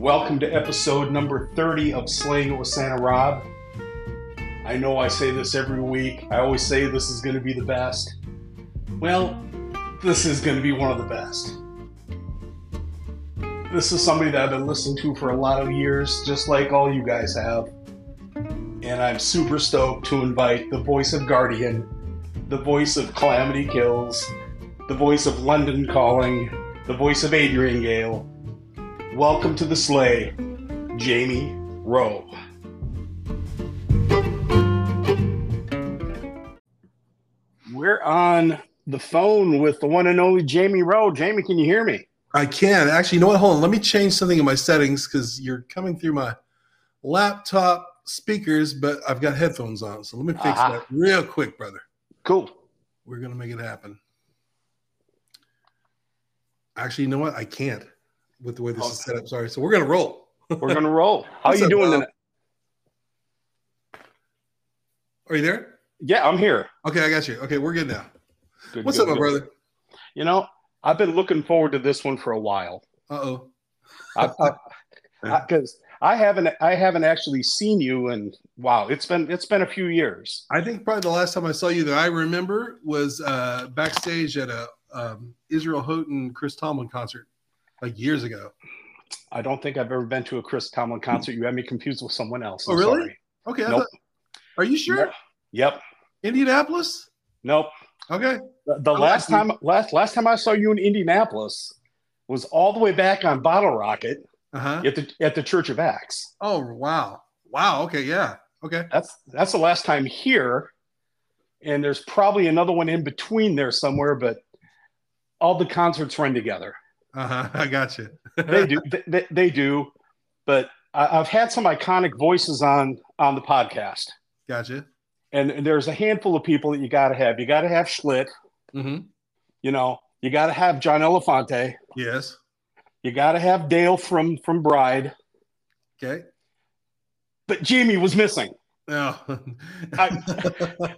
Welcome to episode number 30 of Slaying It with Santa Rob. I know I say this every week. I always say this is going to be the best. Well, this is going to be one of the best. This is somebody that I've been listening to for a lot of years, just like all you guys have. And I'm super stoked to invite the voice of Guardian, the voice of Kalamity Kills, the voice of London Calling, the voice of Adrian Gale. Welcome to the sleigh, Jamie Rowe. We're on the phone with the one and only Jamie Rowe. Jamie, can you hear me? I can. Actually, you know what? Hold on. Let me change something in my settings because you're coming through my laptop speakers, but I've got headphones on. So let me fix Aha. that real quick, brother. Cool. We're going to make it happen. Actually, you know what? I can't with the way this is set up. Sorry. So we're going to roll. We're gonna roll. How What's you up, doing tonight? Are you there? Yeah, I'm here. Okay, I got you. Okay, we're good now. Good, What's good, up, my brother? You know, I've been looking forward to this one for a while. Uh oh. Because I, haven't, I haven't actually seen you, and wow, it's been, it's been a few years. I think probably the last time I saw you that I remember was uh, backstage at a um, Israel Houghton Chris Tomlin concert like years ago. I don't think I've ever been to a Chris Tomlin concert. You had me confused with someone else. Oh, I'm really? sorry. Okay. Nope. thought- are you sure? Yep. Indianapolis? Nope. Okay. The, the last you. time, last last time I saw you in Indianapolis was all the way back on Bottle Rocket Uh huh. at the at the Church of Acts. Oh wow. Wow. Okay. Yeah. Okay. That's that's the last time here, and there's probably another one in between there somewhere. But all the concerts run together. Uh huh. I got you. They do. they, they, do. But I, I've had some iconic voices on on the podcast, Gotcha. and, and there's a handful of people that you got to have. You got to have Schlitt. Mm-hmm. You know, you got to have John Elefante. Yes. You got to have Dale from from Bride. Okay. But Jamie was missing. No.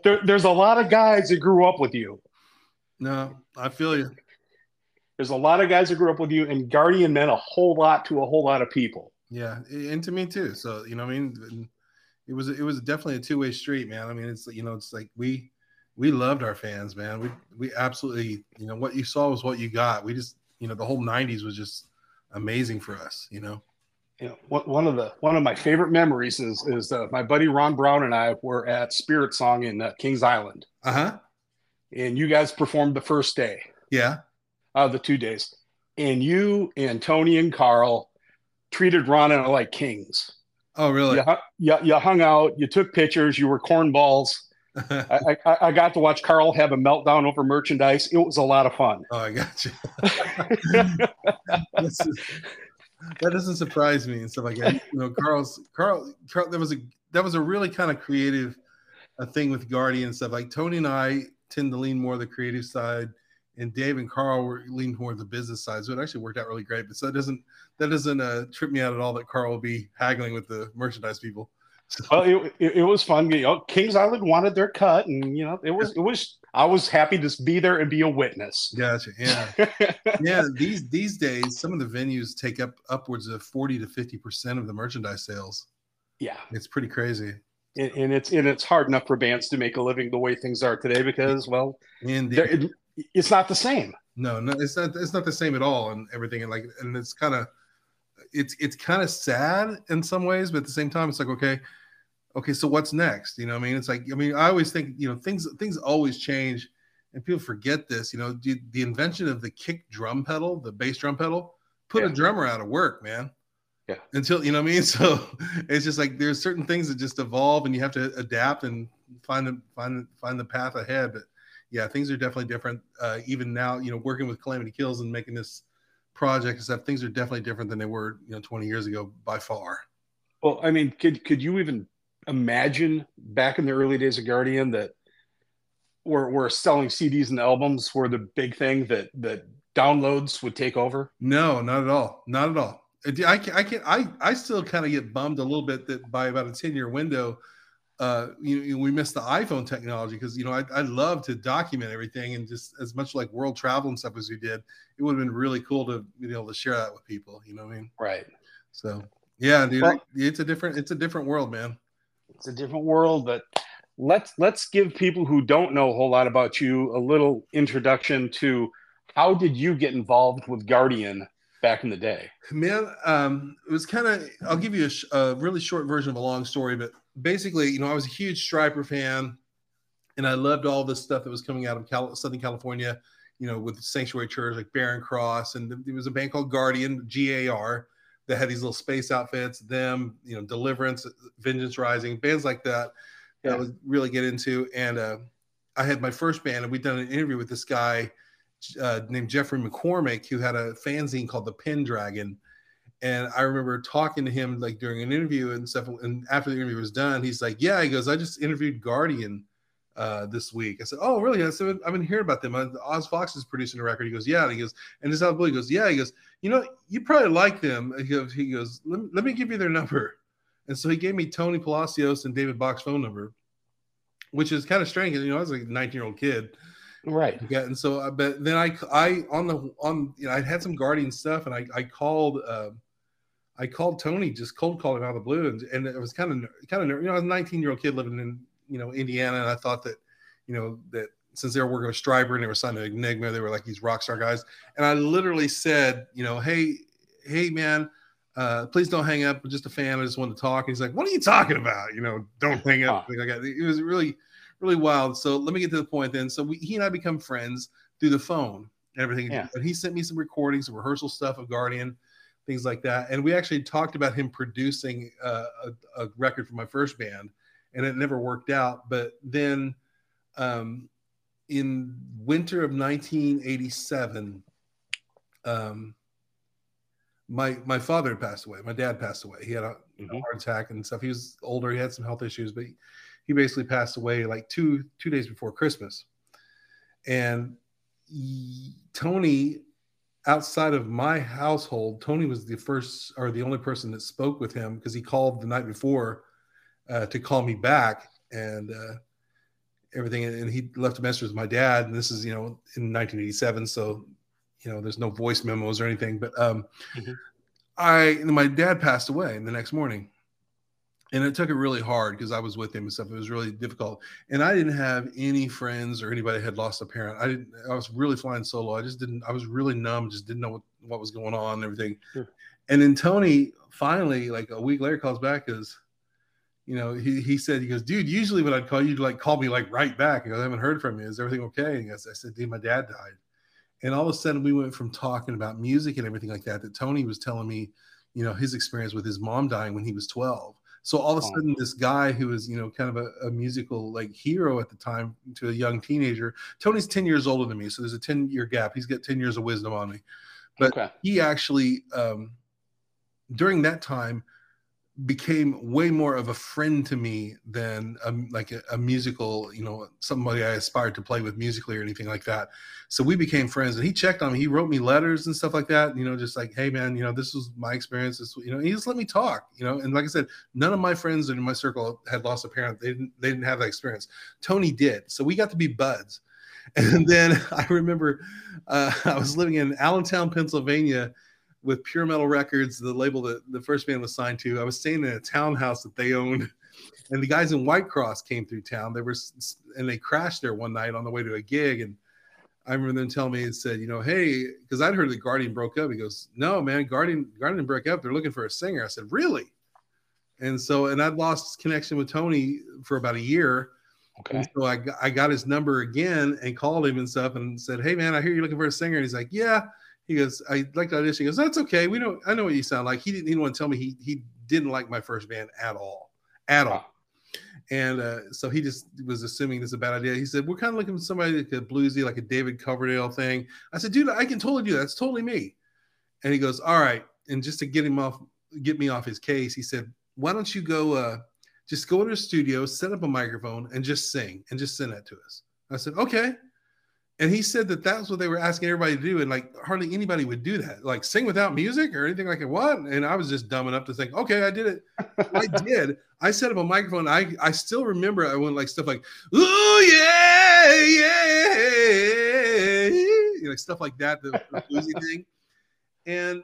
There, there's a lot of guys that grew up with you. no. I feel you. There's a lot of guys that grew up with you, and Guardian meant a whole lot to a whole lot of people. Yeah, and to me too. So you know, what I mean, it was it was definitely a two way street, man. I mean, it's you know, it's like we we loved our fans, man. We we absolutely, you know, what you saw was what you got. We just, you know, the whole '90s was just amazing for us. You know. You know, one one of the one of my favorite memories is is uh, my buddy Ron Brown and I were at Spirit Song in uh, Kings Island, Uh huh. and you guys performed the first day Yeah. Of the two days, and you and Tony and Carl treated Ron and I like kings. Oh, really? You, you, you hung out, you took pictures, you were cornballs. I, I, I got to watch Carl have a meltdown over merchandise. It was a lot of fun. Oh, I got you. Is- that doesn't surprise me and stuff like that. You know, Carl's Carl, Carl. That was a that was a really kind of creative uh thing with Guardian and stuff. Like Tony and I tend to lean more the creative side, and Dave and Carl were lean more the business side. So it actually worked out really great. But so that doesn't that doesn't uh, trip me out at all that Carl will be haggling with the merchandise people. So, Well, it, it, it was fun. You know, Kings Island wanted their cut, and you know, it was it was. I was happy to be there and be a witness. gotcha. Yeah. yeah these these days some of the venues take up upwards of 40 to 50 percent of the merchandise sales yeah, it's pretty crazy and, and it's and it's hard enough for bands to make a living the way things are today because, well, and it's not the same. no no it's not it's not the same at all and everything and like and it's kind of it's it's kind of sad in some ways but at the same time it's like okay okay so what's next? You know what i mean? It's like i mean i always think you know things things always change and people forget this you know the, the invention of the kick drum pedal the bass drum pedal put a drummer out of work man. Yeah. until you know what i mean? So it's just like there's certain things that just evolve and you have to adapt and find the find find the path ahead but yeah things are definitely different uh, even now you know working with kalamity kills and making this project and stuff things are definitely different than they were you know 20 years ago by far Well, I mean, could could you even imagine back in the early days of Guardian that where where selling CDs and albums were the big thing that that downloads would take over? No, not at all. Not at all. I can I can I I still kind of get bummed a little bit that by about a 10 year window, uh, you, you we missed the iPhone technology because you know I I love to document everything and just as much like world travel and stuff as we did, it would have been really cool to be able to share that with people. You know what I mean? Right. So yeah, dude, Well- it's a different it's a different world, man. it's a different world but let's let's give people who don't know a whole lot about you a little introduction to how did you get involved with guardian back in the day Man, um, it was kind of. I'll give you a, sh- a really short version of a long story, but basically, you know, I was a huge Stryper fan, and I loved all this stuff that was coming out of Cal- Southern California. You know, with Sanctuary Church like Barren Cross, and there was a band called Guardian GAR that had these little space outfits. Them, you know, Deliverance, Vengeance Rising, bands like that. That I was really get into, and uh, I had my first band, and we'd done an interview with this guy uh, named Jeffrey McCormick, who had a fanzine called the Pendragon. And I remember talking to him like during an interview and stuff. And after the interview was done, he's like, "Yeah," he goes, "I just interviewed Guardian uh, this week." I said, "Oh, really?" I said, "I've been hearing about them. Uh, Oz Fox is producing a record." He goes, "Yeah." And he goes, and this out of blue, he goes, "Yeah." He goes, "You know, you probably like them." He goes, he goes let, me, "Let me give you their number." And so he gave me Tony Palacios and David Bach's phone number, which is kind of strange. You know, I was like a 19 year old kid. right Yeah, and so, uh, but then I, I on the on, you know, I had some Guardian stuff, and I, I called, uh, I called Tony, just cold called him out of the blue, and, and it was kind of, kind of, you know, I was a 19 year old kid living in, you know, Indiana, and I thought that, you know, that since they were working with Stryper and they were signed to Enigma, they were like these rock star guys, and I literally said, you know, hey, hey, man. Uh, please don't hang up. I'm just a fan. I just wanted to talk. And he's like, "What are you talking about? You know, don't hang up." Huh. Like. It was really, really wild. So let me get to the point then. So we, he and I become friends through the phone and everything. Yeah. And he sent me some recordings, some rehearsal stuff of Guardian, things like that. And we actually talked about him producing uh, a, a record for my first band, and it never worked out. But then, um, in winter of 1987, um, my my father had passed away. My dad passed away. He had a Mhm. heart attack and stuff. He was older. He had some health issues, but he, he basically passed away like two two days before Christmas. And he- Tony, outside of my household, Tony was the first or the only person that spoke with him because he called the night before uh, to call me back and uh, everything. And he left a message with my dad. And this is you know in 1987, so you know there's no voice memos or anything. But um, Mhm. I my dad passed away the next morning and it took it really hard because I was with him and stuff. It was really difficult, and I didn't have any friends or anybody that had lost a parent. I didn't. I was really flying solo. I just didn't. I was really numb. Just didn't know what, what was going on and everything. Sure. And then Tony finally, like a week later, calls back because, you know, he he said he goes, dude. Usually when I'd call you, you'd like call me like right back. Goes, I haven't heard from you. Is everything okay? And goes, I said, dude, my dad died. And all of a sudden, we went from talking about music and everything like that. That Tony was telling me, you know, his experience with his mom dying when he was twelve. So all of a sudden, this guy who was, you know, kind of a, a musical like hero at the time to a young teenager. Tony's 10 years older than me. So there's a 10 year gap. He's got 10 years of wisdom on me. But okay he actually, um, during that time, became way more of a friend to me than um, like a, a musical, you know, somebody I aspired to play with musically or anything like that. So we became friends, and he checked on me. He wrote me letters and stuff like that. You know, just like, hey man, you know, this was my experience. This, you know, he just let me talk. You know, and like I said, none of my friends in my circle had lost a parent. They didn't. They didn't have that experience. Tony did. So we got to be buds. And then I remember uh, I was living in Allentown, Pennsylvania with Pure Metal Records, the label that the first band was signed to. I was staying in a townhouse that they owned, and the guys in White Cross came through town. They were and they crashed there one night on the way to a gig, and I remember them telling me and said, you know, hey, because I'd heard that Guardian broke up. He goes, no, man, Guardian Guardian broke up. They're looking for a singer. I said, really? And so, and I'd lost connection with Tony for about a year. okay And so I I got his number again and called him and stuff and said, Hey man, I hear you're looking for a singer. And he's like, Yeah. He goes, I like to audition. He goes, That's okay. We don't I know what you sound like. He didn't, he didn't want to tell me he he didn't like my first band at all. At all. And uh, so he just was assuming this is a bad idea. He said, We're kind of looking for somebody like a bluesy, like a David Coverdale thing. I said, dude, I can totally do that. That's totally me. And he goes, All right. And just to get him off, get me off his case, he said, Why don't you go uh just go to the studio, set up a microphone, and just sing and just send that to us. I said, okay. And he said that that's what they were asking everybody to do. And like hardly anybody would do that, like sing without music or anything like that. What? And I was just dumb enough to think, okay, I did it. I did. I set up a microphone. I, I still remember I went like stuff like, ooh, yeah, yeah, you know, stuff like that, the, the bluesy thing. And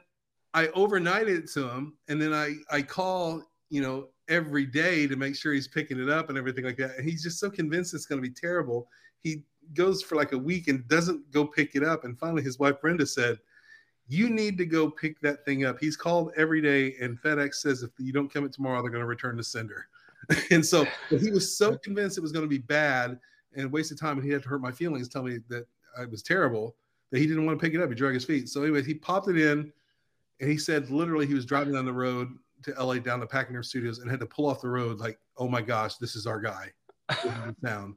I overnighted it to him, and then I I call you know every day to make sure he's picking it up and everything like that. And he's just so convinced it's going to be terrible. He goes for like a week and doesn't go pick it up. And finally, his wife Brenda said, "You need to go pick that thing up." He's called every day, and FedEx says if you don't come it tomorrow, they're going to return the sender. and so he was so convinced it was going to be bad and waste of time, and he had to hurt my feelings, tell me that I was terrible, that he didn't want to pick it up. He dragged his feet. So anyway, he popped it in, and he said literally he was driving down the road to LA down to Pakaderm Studios and had to pull off the road like, oh my gosh, this is our guy. Town.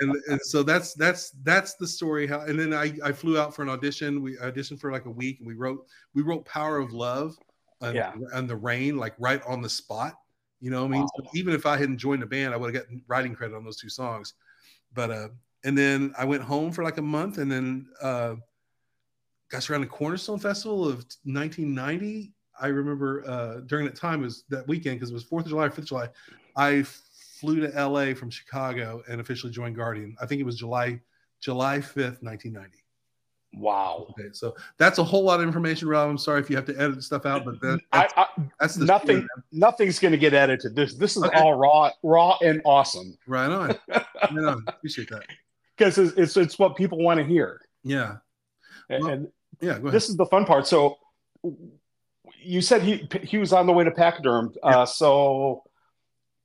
and, and so that's that's that's the story. How and then I, I flew out for an audition. We auditioned for like a week and we wrote we wrote Power of Love and, Yeah. and the rain, like right on the spot. You know what I mean? Wow. So even if I hadn't joined the band, I would have gotten writing credit on those two songs. But uh and then I went home for like a month and then uh gosh around the Cornerstone Festival of 1990. I remember uh during that time it was that weekend because it was Fourth of July, Fifth of July. I flew to LA from Chicago and officially joined Guardian. I think it was July July 5th, 1990. Wow. Okay, so that's a whole lot of information, Rob. I'm sorry if you have to edit stuff out, but that, that's, I, that's the nothing- story, nothing's going to get edited. This this is Okay. all raw, raw and awesome right on. right on. Appreciate that. because it's, it's it's what people want to hear. Yeah, And, Well, and yeah. Go ahead. this is the fun part. So you said he he was on the way to Pakaderm. Uh, so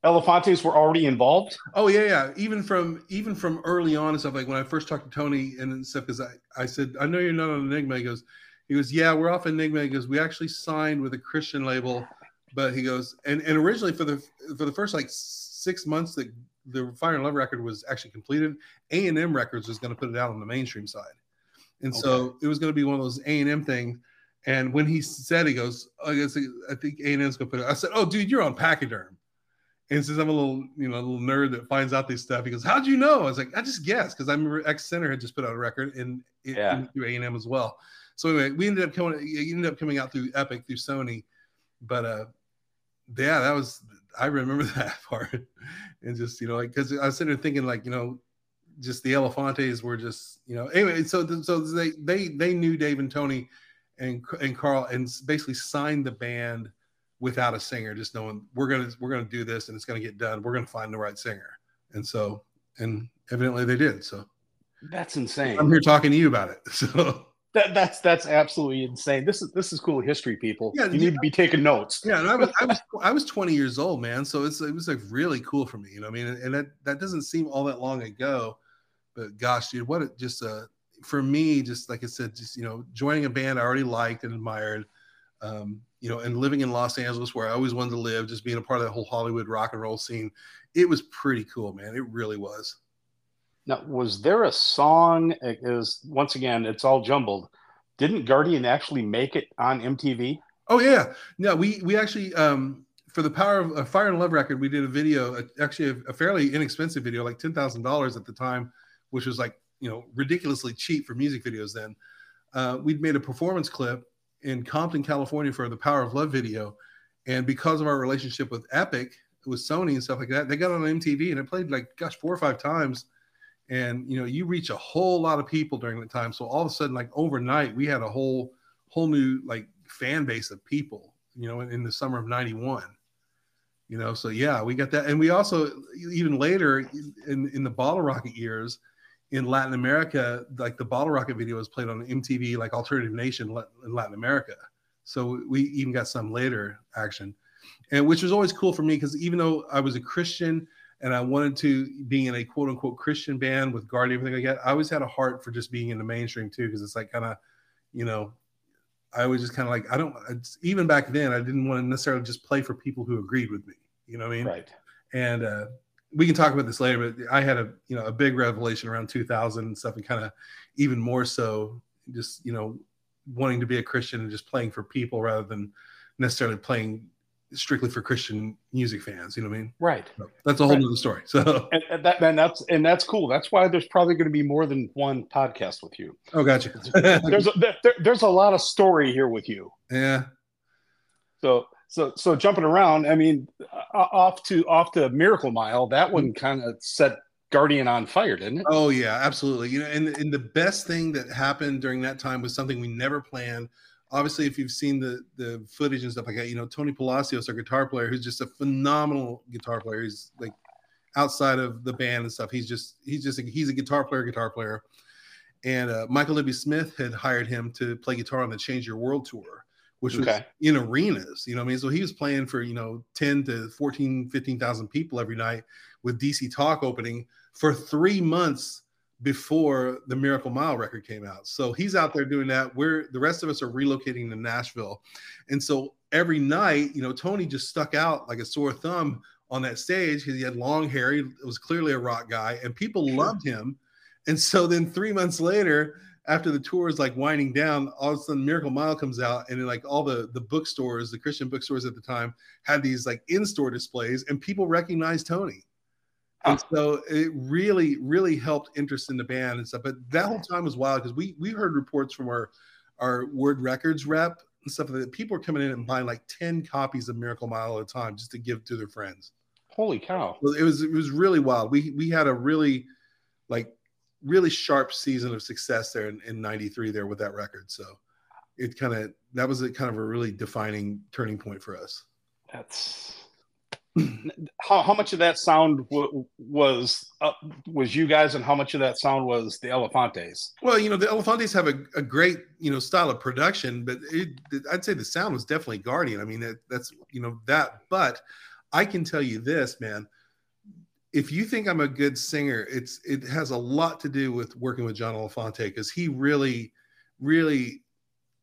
Elefantes were already involved. Oh yeah, yeah. Even from even from early on and stuff like when I first talked to Tony and stuff, because I, I said, I know you're not on Enigma. He goes, he goes, yeah, we're off Enigma. He goes, we actually signed with a Christian label, but he goes, and and originally for the for the first like six months that the Fire and Love record was actually completed, A and M Records was going to put it out on the mainstream side, and so it was going to be one of those A and M things. And when he said, he goes, oh, I guess I think A and M's going to put it. I said, oh, dude, you're on Pakaderm. And since I'm a little, you know, a little nerd that finds out this stuff, he goes, "How'd you know?" I was like, "I just guessed because I remember X-Sinner had just put out a record and it Yeah. through A and M as well." So anyway, we ended up coming, it ended up coming out through Epic through Sony, but uh, yeah, that was I remember that part, and just you know, like because I was sitting there thinking like you know, just the Elefantes were just you know anyway, so so they they they knew Dave and Tony, and and Carl and basically signed the band without a singer, just knowing we're gonna we're gonna do this and it's gonna get done. We're gonna find the right singer, and so and evidently they did. So That's insane. I'm here talking to you about it. So That, that's that's absolutely insane. This is this is cool history, people. Yeah, you need to be taking notes. yeah, and I was I was I was 20 years old, man. So it's it was like really cool for me, you know. I mean, and that that doesn't seem all that long ago, but gosh, dude, what it just uh for me, just like I said, just you know, joining a band I already liked and admired. Um, you know, and living in Los Angeles where I always wanted to live, just being a part of that whole Hollywood rock and roll scene, it was pretty cool, man. It really was. Now, was there a song? It is once again, it's all jumbled. Didn't Guardian actually make it on MTV? Oh yeah, no, we we actually um for the power of a Fire and Love record, we did a video, a- actually a, a fairly inexpensive video, like ten thousand dollars at the time, which was like you know ridiculously cheap for music videos then. Uh, we'd made a performance clip in Compton, California, for the Power of Love video, and because of our relationship with Epic, with Sony and stuff like that, they got on MTV and it played like gosh four or five times. And you know, you reach a whole lot of people during the time. So all of a sudden, like overnight, we had a whole whole new like fan base of people, you know, in, in the summer of 91. You know, so yeah, we got that. And we also even later in, in the bottle rocket years in Latin America, like the bottle rocket video was played on MTV, like Alternative Nation in Latin America. So we even got some later action. And which was always cool for me because even though I was a Christian and I wanted to be in a quote unquote Christian band with Guardian, everything like that, I always had a heart for just being in the mainstream too, because it's like kind of, you know, I was just kind of like, I don't, it's, even back then, I didn't want to necessarily just play for people who agreed with me. You know what I mean? Right. And uh, we can talk about this later, but I had a, you know, a big revelation around 2000 and stuff, and kind of even more so just, you know, wanting to be a Christian and just playing for people rather than necessarily playing strictly for Christian music fans. You know what I mean? Right. So that's a whole Right. nother story. So, And, and that and that's and that's cool. That's why there's probably going to be more than one podcast with you. oh, gotcha. There's a, there, there's a lot of story here with you. yeah. So so so jumping around. I mean, uh, off to off to Miracle Mile. That one kind of set Guardian on fire, didn't it? Oh yeah, absolutely. You know, and and the best thing that happened during that time was something we never planned. obviously, if you've seen the the footage and stuff like that, you know Tony Palacios, our guitar player, who's just a phenomenal guitar player. He's like outside of the band and stuff. He's just he's just a, he's a guitar player, guitar player. And uh, Michael W. Smith had hired him to play guitar on the Change Your World tour, which was in arenas. You know what I mean? So he was playing for you know 10 to 14, 15,000 people every night with DC Talk opening for three months before the Miracle Mile record came out. So he's out there doing that. We're the rest of us are relocating to Nashville. And so every night, you know, Tony just stuck out like a sore thumb on that stage because he had long hair. He was clearly a rock guy, and people Sure. loved him. And so then three months later, after the tour is like winding down, all of a sudden Miracle Mile comes out, and then like all the the bookstores, the Christian bookstores at the time, had these like in-store displays, and people recognized Tony. Ah. And so it really, really helped interest in the band and stuff. But that whole time was wild because we we heard reports from our our Word Records rep and stuff that. People were coming in and buying like 10 copies of Miracle Mile at a time just to give to their friends. Holy cow! Well, it was it was really wild. We we had a really like really sharp season of success there in, in 93 there with that record. So it kind of that was a kind of a really defining turning point for us. That's how how much of that sound w- was uh, was you guys, and how much of that sound was the Elefantes? Well, you know, the Elefantes have a, a great, you know, style of production, but it, I'd say the sound was definitely Guardian. I mean, that, that's, you know, that, but I can tell you this, man, if you think I'm a good singer, it's, it has a lot to do with working with John Elefante because he really, really,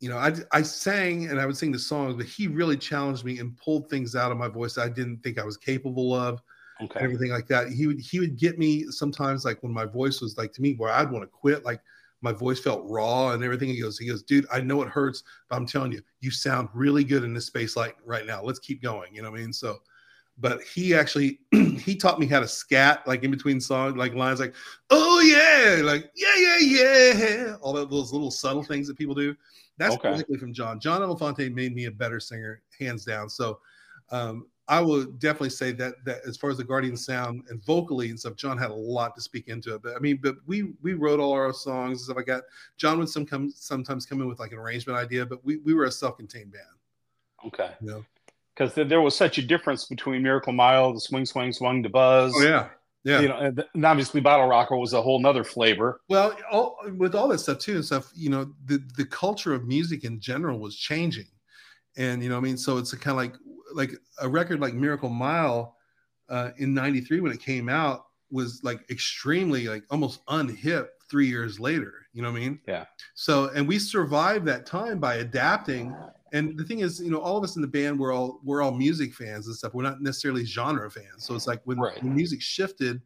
you know, I, I sang and I would sing the songs, but he really challenged me and pulled things out of my voice that I didn't think I was capable of and Okay, everything like that. He would he would get me sometimes like when my voice was like to me where I'd want to quit, like my voice felt raw and everything. He goes, he goes, dude, I know it hurts, but I'm telling you, you sound really good in this space like right now. Let's keep going. You know what I mean? So, but he actually he taught me how to scat like in between songs, like lines like, oh yeah, like yeah, yeah, yeah, all that, those little subtle things that people do. That's Okay. basically from John. John Elefante made me a better singer, hands down. So um, I will definitely say that that as far as the Guardian sound and vocally and stuff, John had a lot to speak into it. But I mean, but we we wrote all our songs and stuff like that. John would some come sometimes come in with like an arrangement idea, but we we were a self-contained band. okay, You know? Because there was such a difference between Miracle Mile, the Swing Swing Swung, the Buzz. Oh yeah, yeah. You know, and and obviously Bottle Rocket was a whole nother flavor. Well, all, with all that stuff too and stuff, you know, the the culture of music in general was changing, and you know, what I mean, so it's kind of like like a record like Miracle Mile uh, in '93 when it came out was like extremely like almost unhip three years later. You know what I mean? Yeah. So and we survived that time by adapting. And the thing is, you know, all of us in the band we're all we're all music fans and stuff. We're not necessarily genre fans. So it's like when, Right. when music shifted,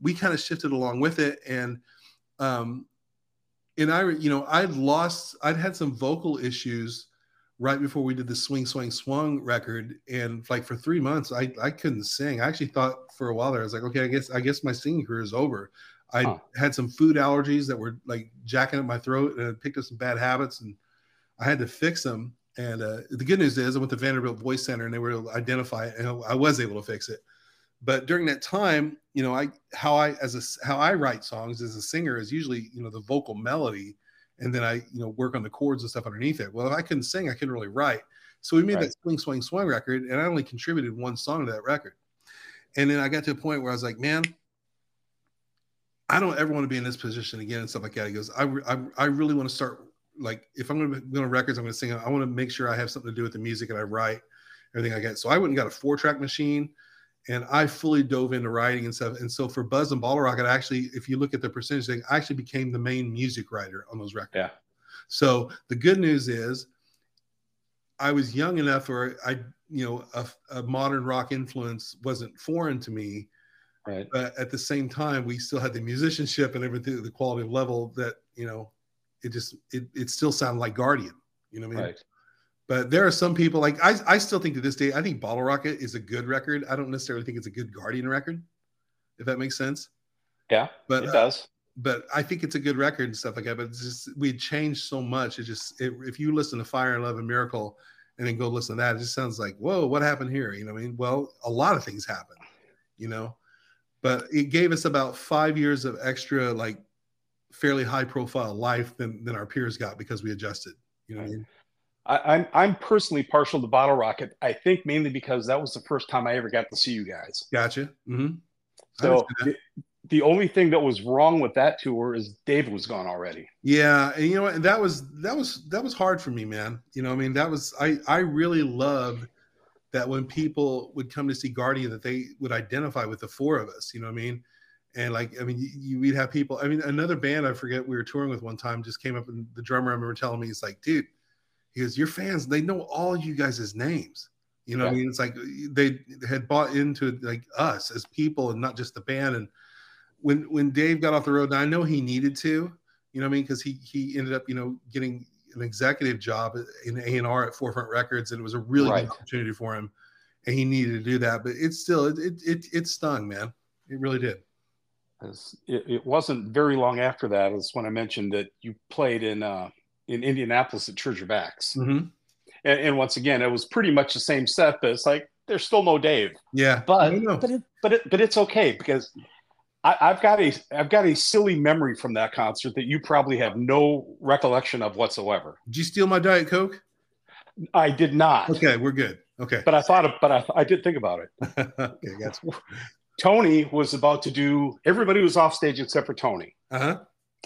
we kind of shifted along with it. And um and I you know I'd lost I'd had some vocal issues right before we did the swing swing swung record and like for three months I I couldn't sing. I actually thought for a while there I was like okay I guess I guess my singing career is over. I Huh. had some food allergies that were like jacking up my throat and I picked up some bad habits and I had to fix them. And uh, the good news is I went to Vanderbilt Voice Center and they were able to identify it and I was able to fix it. But during that time, you know, I how I as a how I write songs as a singer is usually you know the vocal melody, and then I you know work on the chords and stuff underneath it. Well, if I couldn't sing, I couldn't really write. So we made Right. that swing swing swing record, and I only contributed one song to that record. And then I got to a point where I was like, man, I don't ever want to be in this position again and stuff like that. He goes, I, I, I really want to start like if I'm going to go to records, I'm going to sing. I want to make sure I have something to do with the music and I write everything I get. So I went and got a four track machine, and I fully dove into writing and stuff. And so for Buzz and Bottle Rocket, actually, if you look at the percentage thing, I actually became the main music writer on those records. Yeah. So the good news is, I was young enough or I, you know, a, a modern rock influence wasn't foreign to me Right. but at the same time we still had the musicianship and everything the quality of level that you know it just it, it still sounded like guardian you know what i mean Right. but there are some people like I, I still think to this day i think bottle rocket is a good record i don't necessarily think it's a good guardian record if that makes sense Yeah. but it uh, does. but i think it's a good record and stuff like that but it's just we changed so much it just it, if you listen to fire and love and miracle and then go listen to that it just sounds like whoa what happened here you know what i mean well a lot of things happened you know but it gave us about five years of extra like fairly high profile life than than our peers got because we adjusted you know what i mean I, I'm I'm personally partial to Bottle Rocket. I think mainly because that was the first time I ever got to see you guys. Gotcha. Mm-hmm. So the, the only thing that was wrong with that tour is Dave was gone already. Yeah, and you know what? That was that was that was hard for me, man. You know, I mean, that was I I really loved that when people would come to see Guardian, that they would identify with the four of us. You know what I mean? And like, I mean, you, you, we'd have people. I mean, another band I forget we were touring with one time just came up, and the drummer I remember telling me, "He's like, dude, he goes, your fans, they know all you guys' names." You know, yeah. I mean, it's like they had bought into like us as people and not just the band. And when when Dave got off the road, and I know he needed to, you know, I mean, because he he ended up, you know, getting an executive job in A and R at Forefront Records, and it was a really right. good opportunity for him, and he needed to do that. But it's still it it it, it stung, man. It really did. It, it, wasn't very long after that is when I mentioned that you played in uh, in Indianapolis at Church of Acts, mm-hmm. and, and, once again it was pretty much the same set, but it's like there's still no Dave. Yeah, but but it, but it, but it's okay because I, have got a I've got a silly memory from that concert that you probably have no recollection of whatsoever. Did you steal my Diet Coke? I did not. Okay, we're good. Okay, but I thought, of, but I, I did think about it. okay, that's Tony was about to do. Everybody was off stage except for Tony. Uh huh.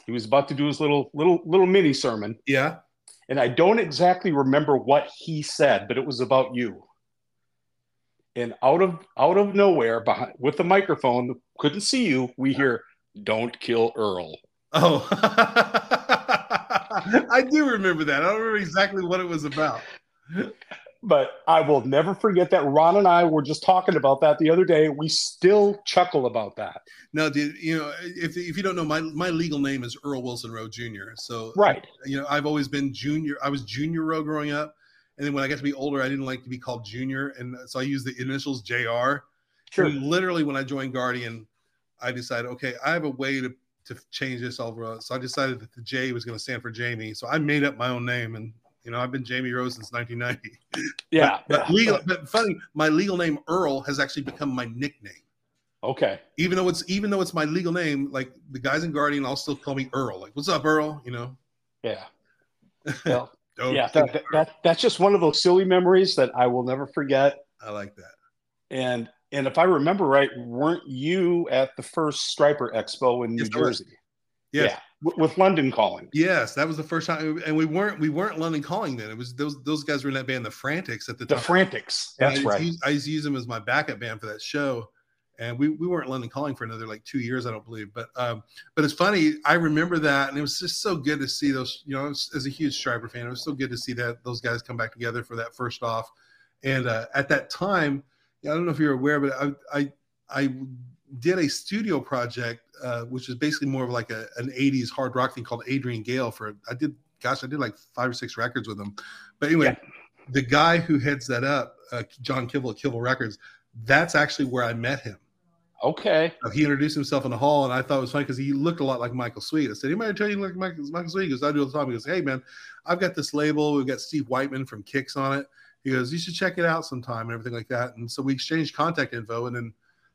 He was about to do his little little little mini sermon. Yeah. And I don't exactly remember what he said, but it was about you. And out of out of nowhere, behind with the microphone, couldn't see you. We hear, "Don't kill Earl." Oh, I do remember that. I don't remember exactly what it was about but I will never forget that Ron and I were just talking about that the other day. We still chuckle about that. No, dude, you know, if, if you don't know, my, my legal name is Earl Wilson Rowe Jr. So, right. You know, I've always been junior. I was junior Rowe growing up. And then when I got to be older, I didn't like to be called junior. And so I used the initials JR. Sure. And literally, when I joined Guardian, I decided, okay, I have a way to, to change this over. So I decided that the J was going to stand for Jamie. So I made up my own name and you know, I've been Jamie Rowe since 1990. Yeah. but, but legal, but funny, my legal name Earl has actually become my nickname. Okay. Even though it's even though it's my legal name, like the guys in Guardian, I'll still call me Earl. Like, what's up, Earl? You know. Yeah. Well, yeah. That, that, that, that's just one of those silly memories that I will never forget. I like that. And and if I remember right, weren't you at the first Stryper Expo in New yes, Jersey? Yes. Yeah with London Calling. Yes, that was the first time, and we weren't we weren't London Calling then. It was those those guys were in that band, the Frantics, at the time. The Frantics. That's I right. Used, I used to use them as my backup band for that show, and we, we weren't London Calling for another like two years, I don't believe. But um, but it's funny. I remember that, and it was just so good to see those. You know, as a huge Stryper fan, it was so good to see that those guys come back together for that first off. And uh, at that time, I don't know if you're aware, but I I I did a studio project, uh, which is basically more of like a, an 80s hard rock thing called Adrian Gale for, I did, gosh, I did like five or six records with him. But anyway, yeah. the guy who heads that up, uh, John Kivel at Kivel Records, that's actually where I met him. Okay. Uh, he introduced himself in the hall, and I thought it was funny because he looked a lot like Michael Sweet. I said, "Anybody tell you look like Michael, Michael Sweet?" He goes, "I do all the time." He goes, "Hey man, I've got this label. We've got Steve Whiteman from Kix on it." He goes, "You should check it out sometime," and everything like that. And so we exchanged contact info, and then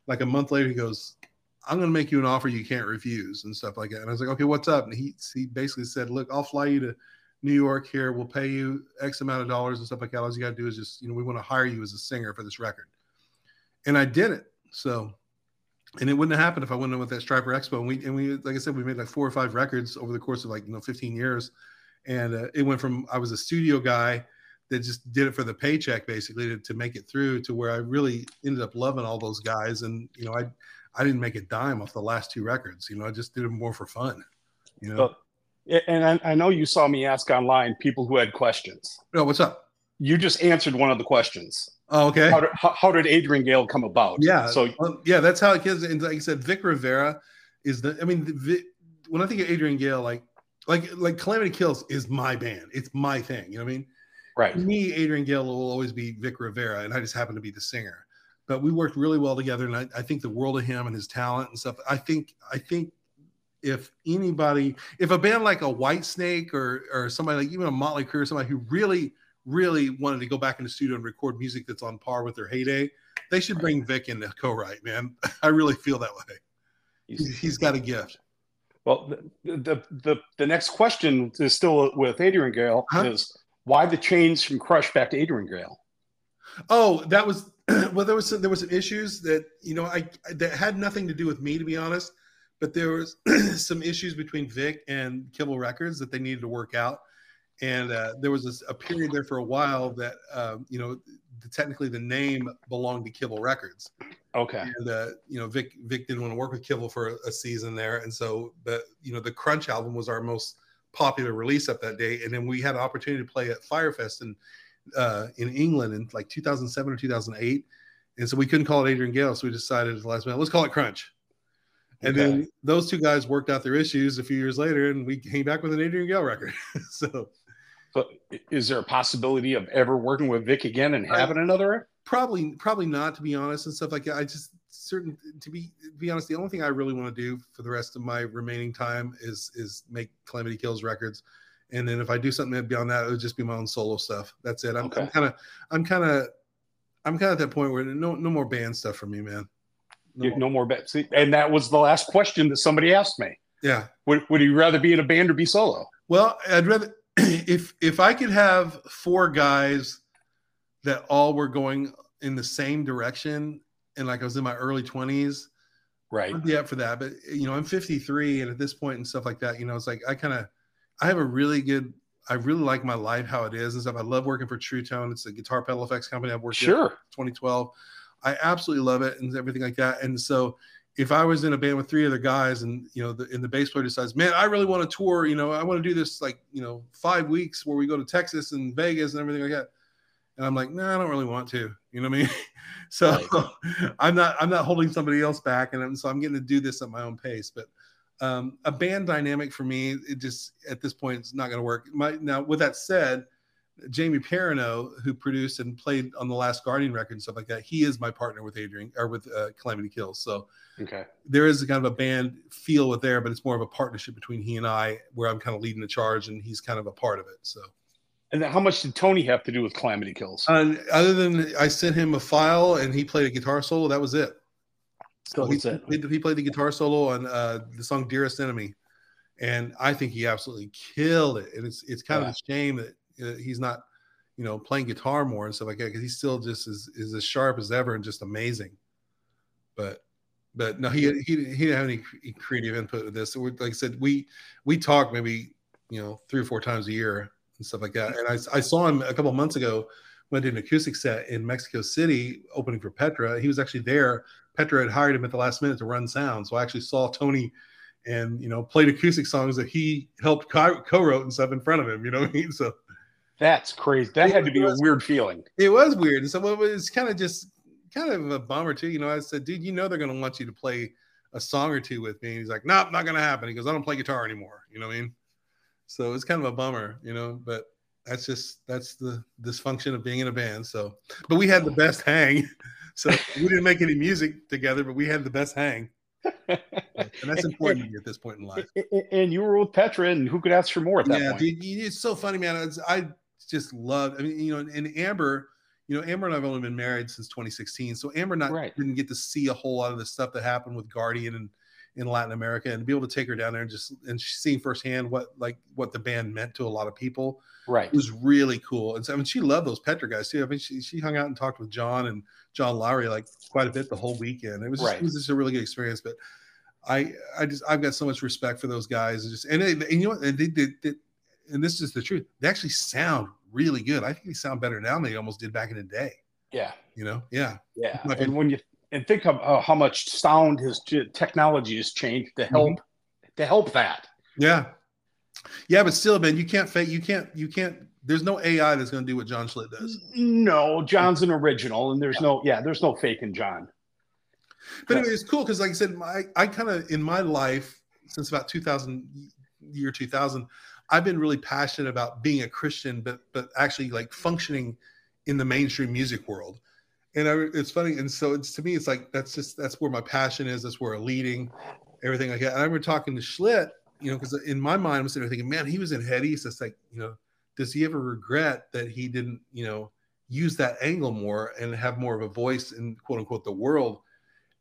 like a month later, he goes, I'm going to make you an offer you can't refuse and stuff like that. And I was like, okay, what's up? And he, he basically said, look, I'll fly you to New York here. We'll pay you X amount of dollars and stuff like that. All you got to do is just, you know, we want to hire you as a singer for this record. And I did it. So, and it wouldn't have happened if I wouldn't have went that Stryper Expo. And we, and we, like I said, we made like four or five records over the course of like, you know, 15 years. And uh, it went from, I was a studio guy that just did it for the paycheck basically to, to make it through to where I really ended up loving all those guys. And, you know, I, I didn't make a dime off the last two records. You know, I just did them more for fun. You know. and I, I, know you saw me ask online people who had questions. Oh, what's up? You just answered one of the questions. Oh, okay. How did, how, how did Adrian Gale come about? Yeah. So well, yeah, that's how it is. And like I said, Vic Rivera is the. I mean, the, when I think of Adrian Gale, like like like Kalamity Kills is my band. It's my thing. You know what I mean? Right. me, Adrian Gale will always be Vic Rivera, and I just happen to be the singer. But we worked really well together and I, I, think the world of him and his talent and stuff i think i think if anybody if a band like a Whitesnake or or somebody like even a Motley Crue or somebody who really really wanted to go back in the studio and record music that's on par with their heyday they should bring vic in to co-write man. I really feel that way. He's, he's got a gift. Well the, the the the next question is still with adrian gale huh? is Why the change from Crush back to Adrian Gale? Oh, that was well. There was some, there was some issues that you know I that had nothing to do with me to be honest, but there was some issues between Vic and Kivel Records that they needed to work out, and uh, there was a, a, period there for a while that uh, you know the, technically the name belonged to Kivel Records. Okay. And uh, you know Vic Vic didn't want to work with Kivel for a, a season there, and so the you know the Crunch album was our most popular release up that day, and then we had an opportunity to play at Firefest in uh, in England in like 2007 or 2008. And so we couldn't call it Adrian Gale. So we decided at the last minute, let's call it Crunch. And okay. then those two guys worked out their issues a few years later, and we came back with an Adrian Gale record. so, but is there a possibility of ever working with Vic again and having I, another? Probably, probably not, to be honest, and stuff like that. I just certain to be to be honest, the only thing I really want to do for the rest of my remaining time is is make Kalamity Kills records and then if I do something beyond that, it would just be my own solo stuff. That's it. I'm kind of, I'm kind of, I'm kind of at that point where no, no more band stuff for me, man. No, more. no more band. And that was the last question that somebody asked me. Yeah. Would, would you rather be in a band or be solo? Well, I'd rather if if I could have four guys that all were going in the same direction, and like I was in my early twenties, right? I'd be up for that. But you know, I'm 53, and at this point and stuff like that, you know, it's like I kind of I have a really good. I really like my life how it is and stuff. I love working for Truetone. It's a guitar pedal effects company I've worked sure. with 2012. I absolutely love it and everything like that. And so if I was in a band with three other guys and you know the and the bass player decides, man, I really want to tour, you know, I want to do this like, you know, five weeks where we go to Texas and Vegas and everything like that. And I'm like, no, nah, I don't really want to. You know what I mean? so right. I'm not I'm not holding somebody else back. And so I'm getting to do this at my own pace. But um, a band dynamic for me, it just at this point it's not going to work. My, now, with that said, Jamie Perino, who produced and played on the last Guardian record and stuff like that, he is my partner with Adrian or with uh, Kalamity Kills. So okay, there is a kind of a band feel with there, but it's more of a partnership between he and I, where I'm kind of leading the charge and he's kind of a part of it. So. And then how much did Tony have to do with Kalamity Kills? Uh, other than I sent him a file and he played a guitar solo, that was it. So he, played, he played the guitar solo on uh, the song "Dearest Enemy," and I think he absolutely killed it. And it's it's kind yeah. of a shame that uh, he's not, you know, playing guitar more and stuff like that because he's still just as is as sharp as ever and just amazing. But but no, he he, he didn't have any creative input with this. So like I said, we we talk maybe you know three or four times a year and stuff like that. And I I saw him a couple months ago. Went to an acoustic set in Mexico City, opening for Petra. He was actually there Petra had hired him at the last minute to run sound. So I actually saw Tony and you know played acoustic songs that he helped co-wrote and stuff in front of him. You know what I mean? So that's crazy. That had to be a weird feeling. It was weird. And so it was kind of just kind of a bummer too. You know, I said, dude, you know they're gonna want you to play a song or two with me. And he's like, nope, not gonna happen. He goes, I don't play guitar anymore. You know what I mean? So it's kind of a bummer, you know, but that's just that's the dysfunction of being in a band. So but we had the best hang. So we didn't make any music together, but we had the best hang. and that's important to me at this point in life. And you were with Petra, and who could ask for more at that yeah, point? Dude, it's so funny, man. I just love. I mean, you know, and Amber, you know, Amber and I've only been married since 2016, so Amber not right. didn't get to see a whole lot of the stuff that happened with Guardian and in Latin America, and to be able to take her down there and just and seeing firsthand what like what the band meant to a lot of people, right, It was really cool. And so I mean, she loved those Petra guys too. I mean, she she hung out and talked with John and John Lawry like quite a bit the whole weekend. It was just, right. it was just a really good experience. But I I just I've got so much respect for those guys. And just and, and you know what? And they did and this is the truth. They actually sound really good. I think they sound better now than they almost did back in the day. Yeah. You know. Yeah. Yeah. And when you and think of uh, how much sound his technology has changed to help mm-hmm. to help that. Yeah. Yeah, but still, man, you can't fake. You can't. You can't there's no AI that's going to do what John Schlitt does. No, John's an original, and there's no yeah, there's no faking John. But anyway, it's cool because, like I said, my I kind of in my life since about 2000 year 2000, I've been really passionate about being a Christian, but but actually like functioning in the mainstream music world. And I, it's funny, and so it's to me, it's like that's just that's where my passion is. That's where I'm leading, everything like that. And I remember talking to Schlitt, you know, because in my mind, I'm sitting there thinking, man, he was in Head East. It's like you know does he ever regret that he didn't, you know, use that angle more and have more of a voice in quote unquote the world?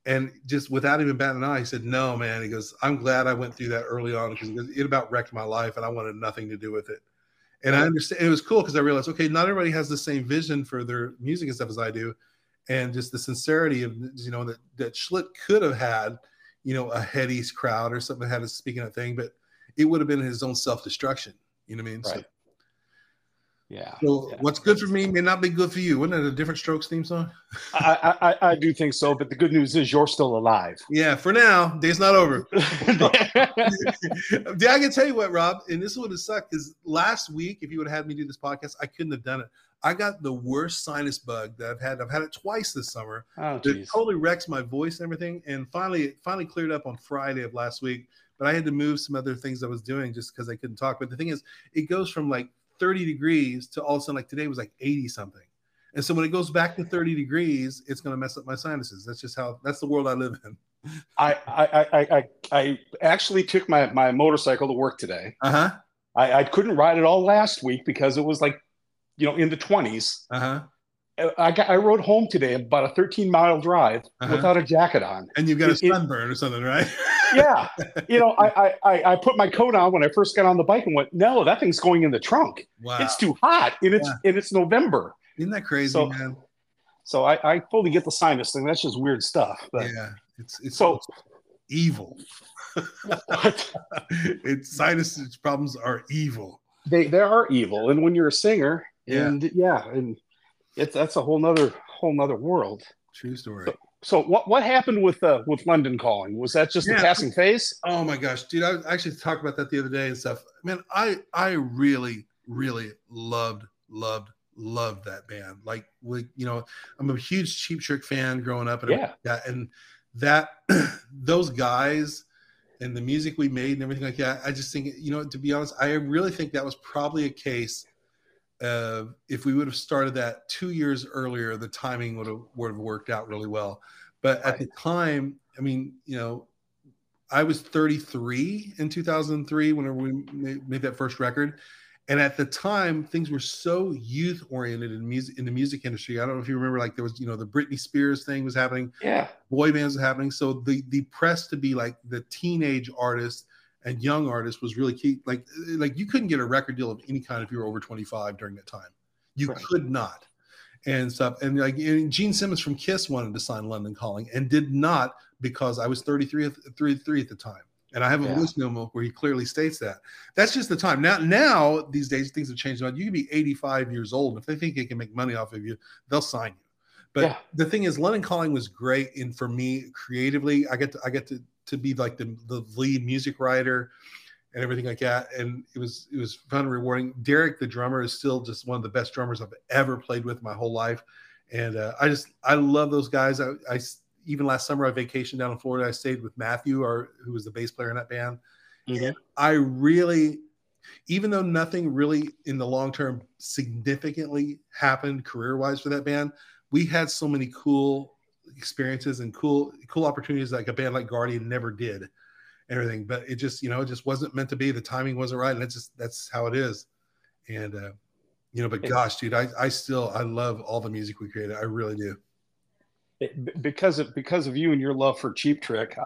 And just without even batting an eye, he said, "No, man." He goes, "I'm glad I went through that early on because it about wrecked my life, and I wanted nothing to do with it." And I understand it was cool because I realized, okay, not everybody has the same vision for their music and stuff as I do. And just the sincerity of you know that that Schlitt could have had, you know, a heady crowd or something that had a speaking of thing, but it would have been his own self-destruction. You know what I mean? Right. So, Yeah. so yeah. what's good for me may not be good for you. Wasn't that a different strokes theme song? I, I, I- I do think so, but the good news is you're still alive. Yeah, for now, day's not over. Yeah, I can tell you what, Rob, and this would have sucked because last week, if you would have had me do this podcast, I couldn't have done it. I got the worst sinus bug that I've had. I've had it twice this summer. oh, It totally wrecks my voice and everything. And finally, it finally cleared up on Friday of last week. But I had to move some other things I was doing just because I couldn't talk. But the thing is, it goes from like 30 degrees to all of a sudden, like today was like 80 something. And so when it goes back to 30 degrees, it's going to mess up my sinuses. That's just how that's the world I live in. I, I, I, I, I actually took my, my motorcycle to work today. Uh huh. I, I couldn't ride it all last week because it was like, you know, in the 20s. Uh huh. I got I rode home today about a 13 mile drive Uh-huh. without a jacket on. And you've got a It- it- sunburn or something, right? Yeah, you know, I, I I put my coat on when I first got on the bike and went, no, that thing's going in the trunk. Wow. It's too hot, and it's and it's November. Isn't that crazy, So- man? So I, I fully get the sinus thing. That's just weird stuff. But Yeah. It's it's So- evil. what? it's sinus problems are evil. they they are evil, and when you're a singer, Yeah. and yeah, and it's that's a whole nother whole nother world. True story. So what what happened with uh with London calling? Was that just Yeah. a passing phase? Oh my gosh, dude! I actually talked about that the other day and stuff. Man, I I really really loved loved loved that band. Like, we, you know, I'm a huge Cheap Trick fan growing up, and Yeah. yeah, and that those guys and the music we made and everything like that. I just think, you know, to be honest, I really think that was probably a case of if we would have started that two years earlier, the timing would have would have worked out really well. But at the time, I mean, you know, I was 33 in 2003 whenever we made, made that first record. And at the time, things were so youth oriented in music in the music industry. I don't know if you remember, like there was, you know, the Britney Spears thing was happening, Yeah. boy bands were happening. So the the press to be like the teenage artist and young artist was really key. Like like you couldn't get a record deal of any kind if you were over 25 during that time. You Right. could not. And stuff. And like and Gene Simmons from Kiss wanted to sign London Calling and did not because I was 33 at, 33 at the time. And I have a Yeah. voice memo where he clearly states that. That's just the time. Now, now these days things have changed. You can be 85 years old. And If they think they can make money off of you, they'll sign you. But Yeah. the thing is, London Calling was great, and for me creatively, I get to I get to to be like the the lead music writer and everything like that, and it was it was fun and rewarding. Derek, the drummer, is still just one of the best drummers I've ever played with my whole life, and uh, I just I love those guys. I, I even last summer I vacationed down in Florida. I stayed with Matthew, our who was the bass player in that band. Mhm. I really, even though nothing really in the long term significantly happened career wise for that band, we had so many cool experiences and cool cool opportunities like a band like Guardian never did. and Everything, but it just you know it just wasn't meant to be. The timing wasn't right, and it's just that's how it is. And uh, you know, but gosh, dude, I I still I love all the music we created. I really do. It- because of because of you and your love for Cheap Trick,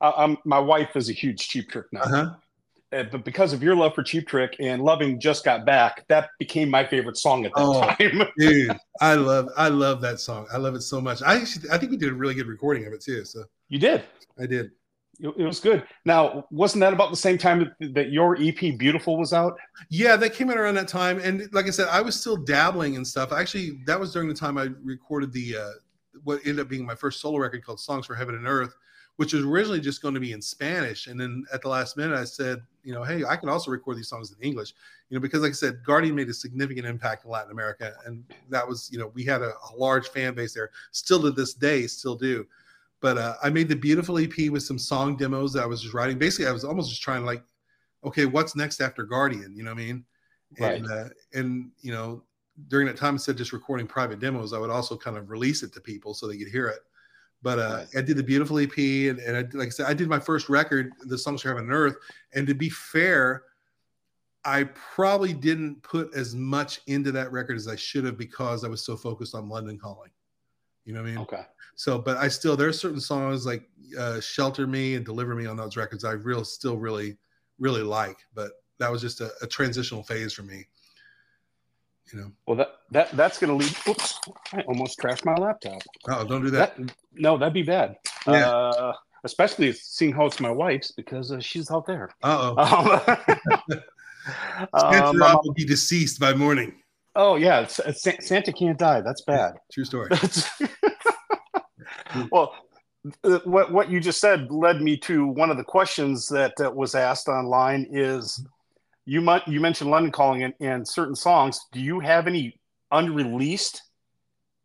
I, I'm my wife is a huge Cheap Trick now. Uh-huh. Uh, but because of your love for Cheap Trick and loving Just Got Back, that became my favorite song at that Oh. time. Dude, I love I love that song. I love it so much. I actually I think we did a really good recording of it too. So you did. I did. It, it was good. Now, wasn't that about the same time that, that your EP Beautiful was out? Yeah, that came out around that time, and like I said, I was still dabbling and stuff. Actually, that was during the time I recorded the uh, what ended up being my first solo record called "Songs for Heaven and Earth," which was originally just going to be in Spanish. And then at the last minute, I said, you know, hey, I can also record these songs in English, you know, because like I said, Guardian made a significant impact in Latin America, and that was, you know, we had a, a large fan base there, still to this day, still do. But uh, I made the beautiful EP with some song demos that I was just writing. Basically, I was almost just trying to like, okay, what's next after Guardian? You know what I mean? And uh, and you know, during that time, instead of just recording private demos, I would also kind of release it to people so they could hear it. But uh, Right. I did the beautiful EP, and, and I, like I said, I did my first record, the songs for Heaven and Earth. And to be fair, I probably didn't put as much into that record as I should have because I was so focused on London Calling. You know what I mean? Okay. So, but I still there are certain songs like uh, "Shelter Me" and "Deliver Me" on those records I real still really really like. But that was just a, a transitional phase for me. You know. Well, that that that's going to lead. Oops! I almost trashed my laptop. Oh, don't do that. That no, that'd be bad. Yeah. Uh, especially seeing how it's my wife's because uh, she's out there. Uh oh. Um, Santa um, will be deceased by morning. oh yeah, it's, it's, Santa can't die. That's bad. True story. well, uh, what what you just said led me to one of the questions that uh, was asked online. Is you you mentioned London Calling and, and certain songs. Do you have any unreleased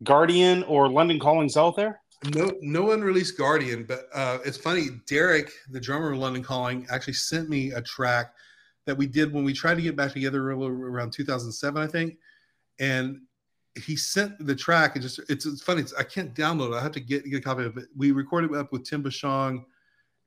Guardian or London Callings out there? No, no unreleased Guardian, but uh, it's funny. Derek, the drummer of London Calling, actually sent me a track that we did when we tried to get back together around 2007, I think. And he sent the track and just it's, it's funny. It's, I can't download it. I have to get get a copy of it. We recorded it up with Tim Bashong,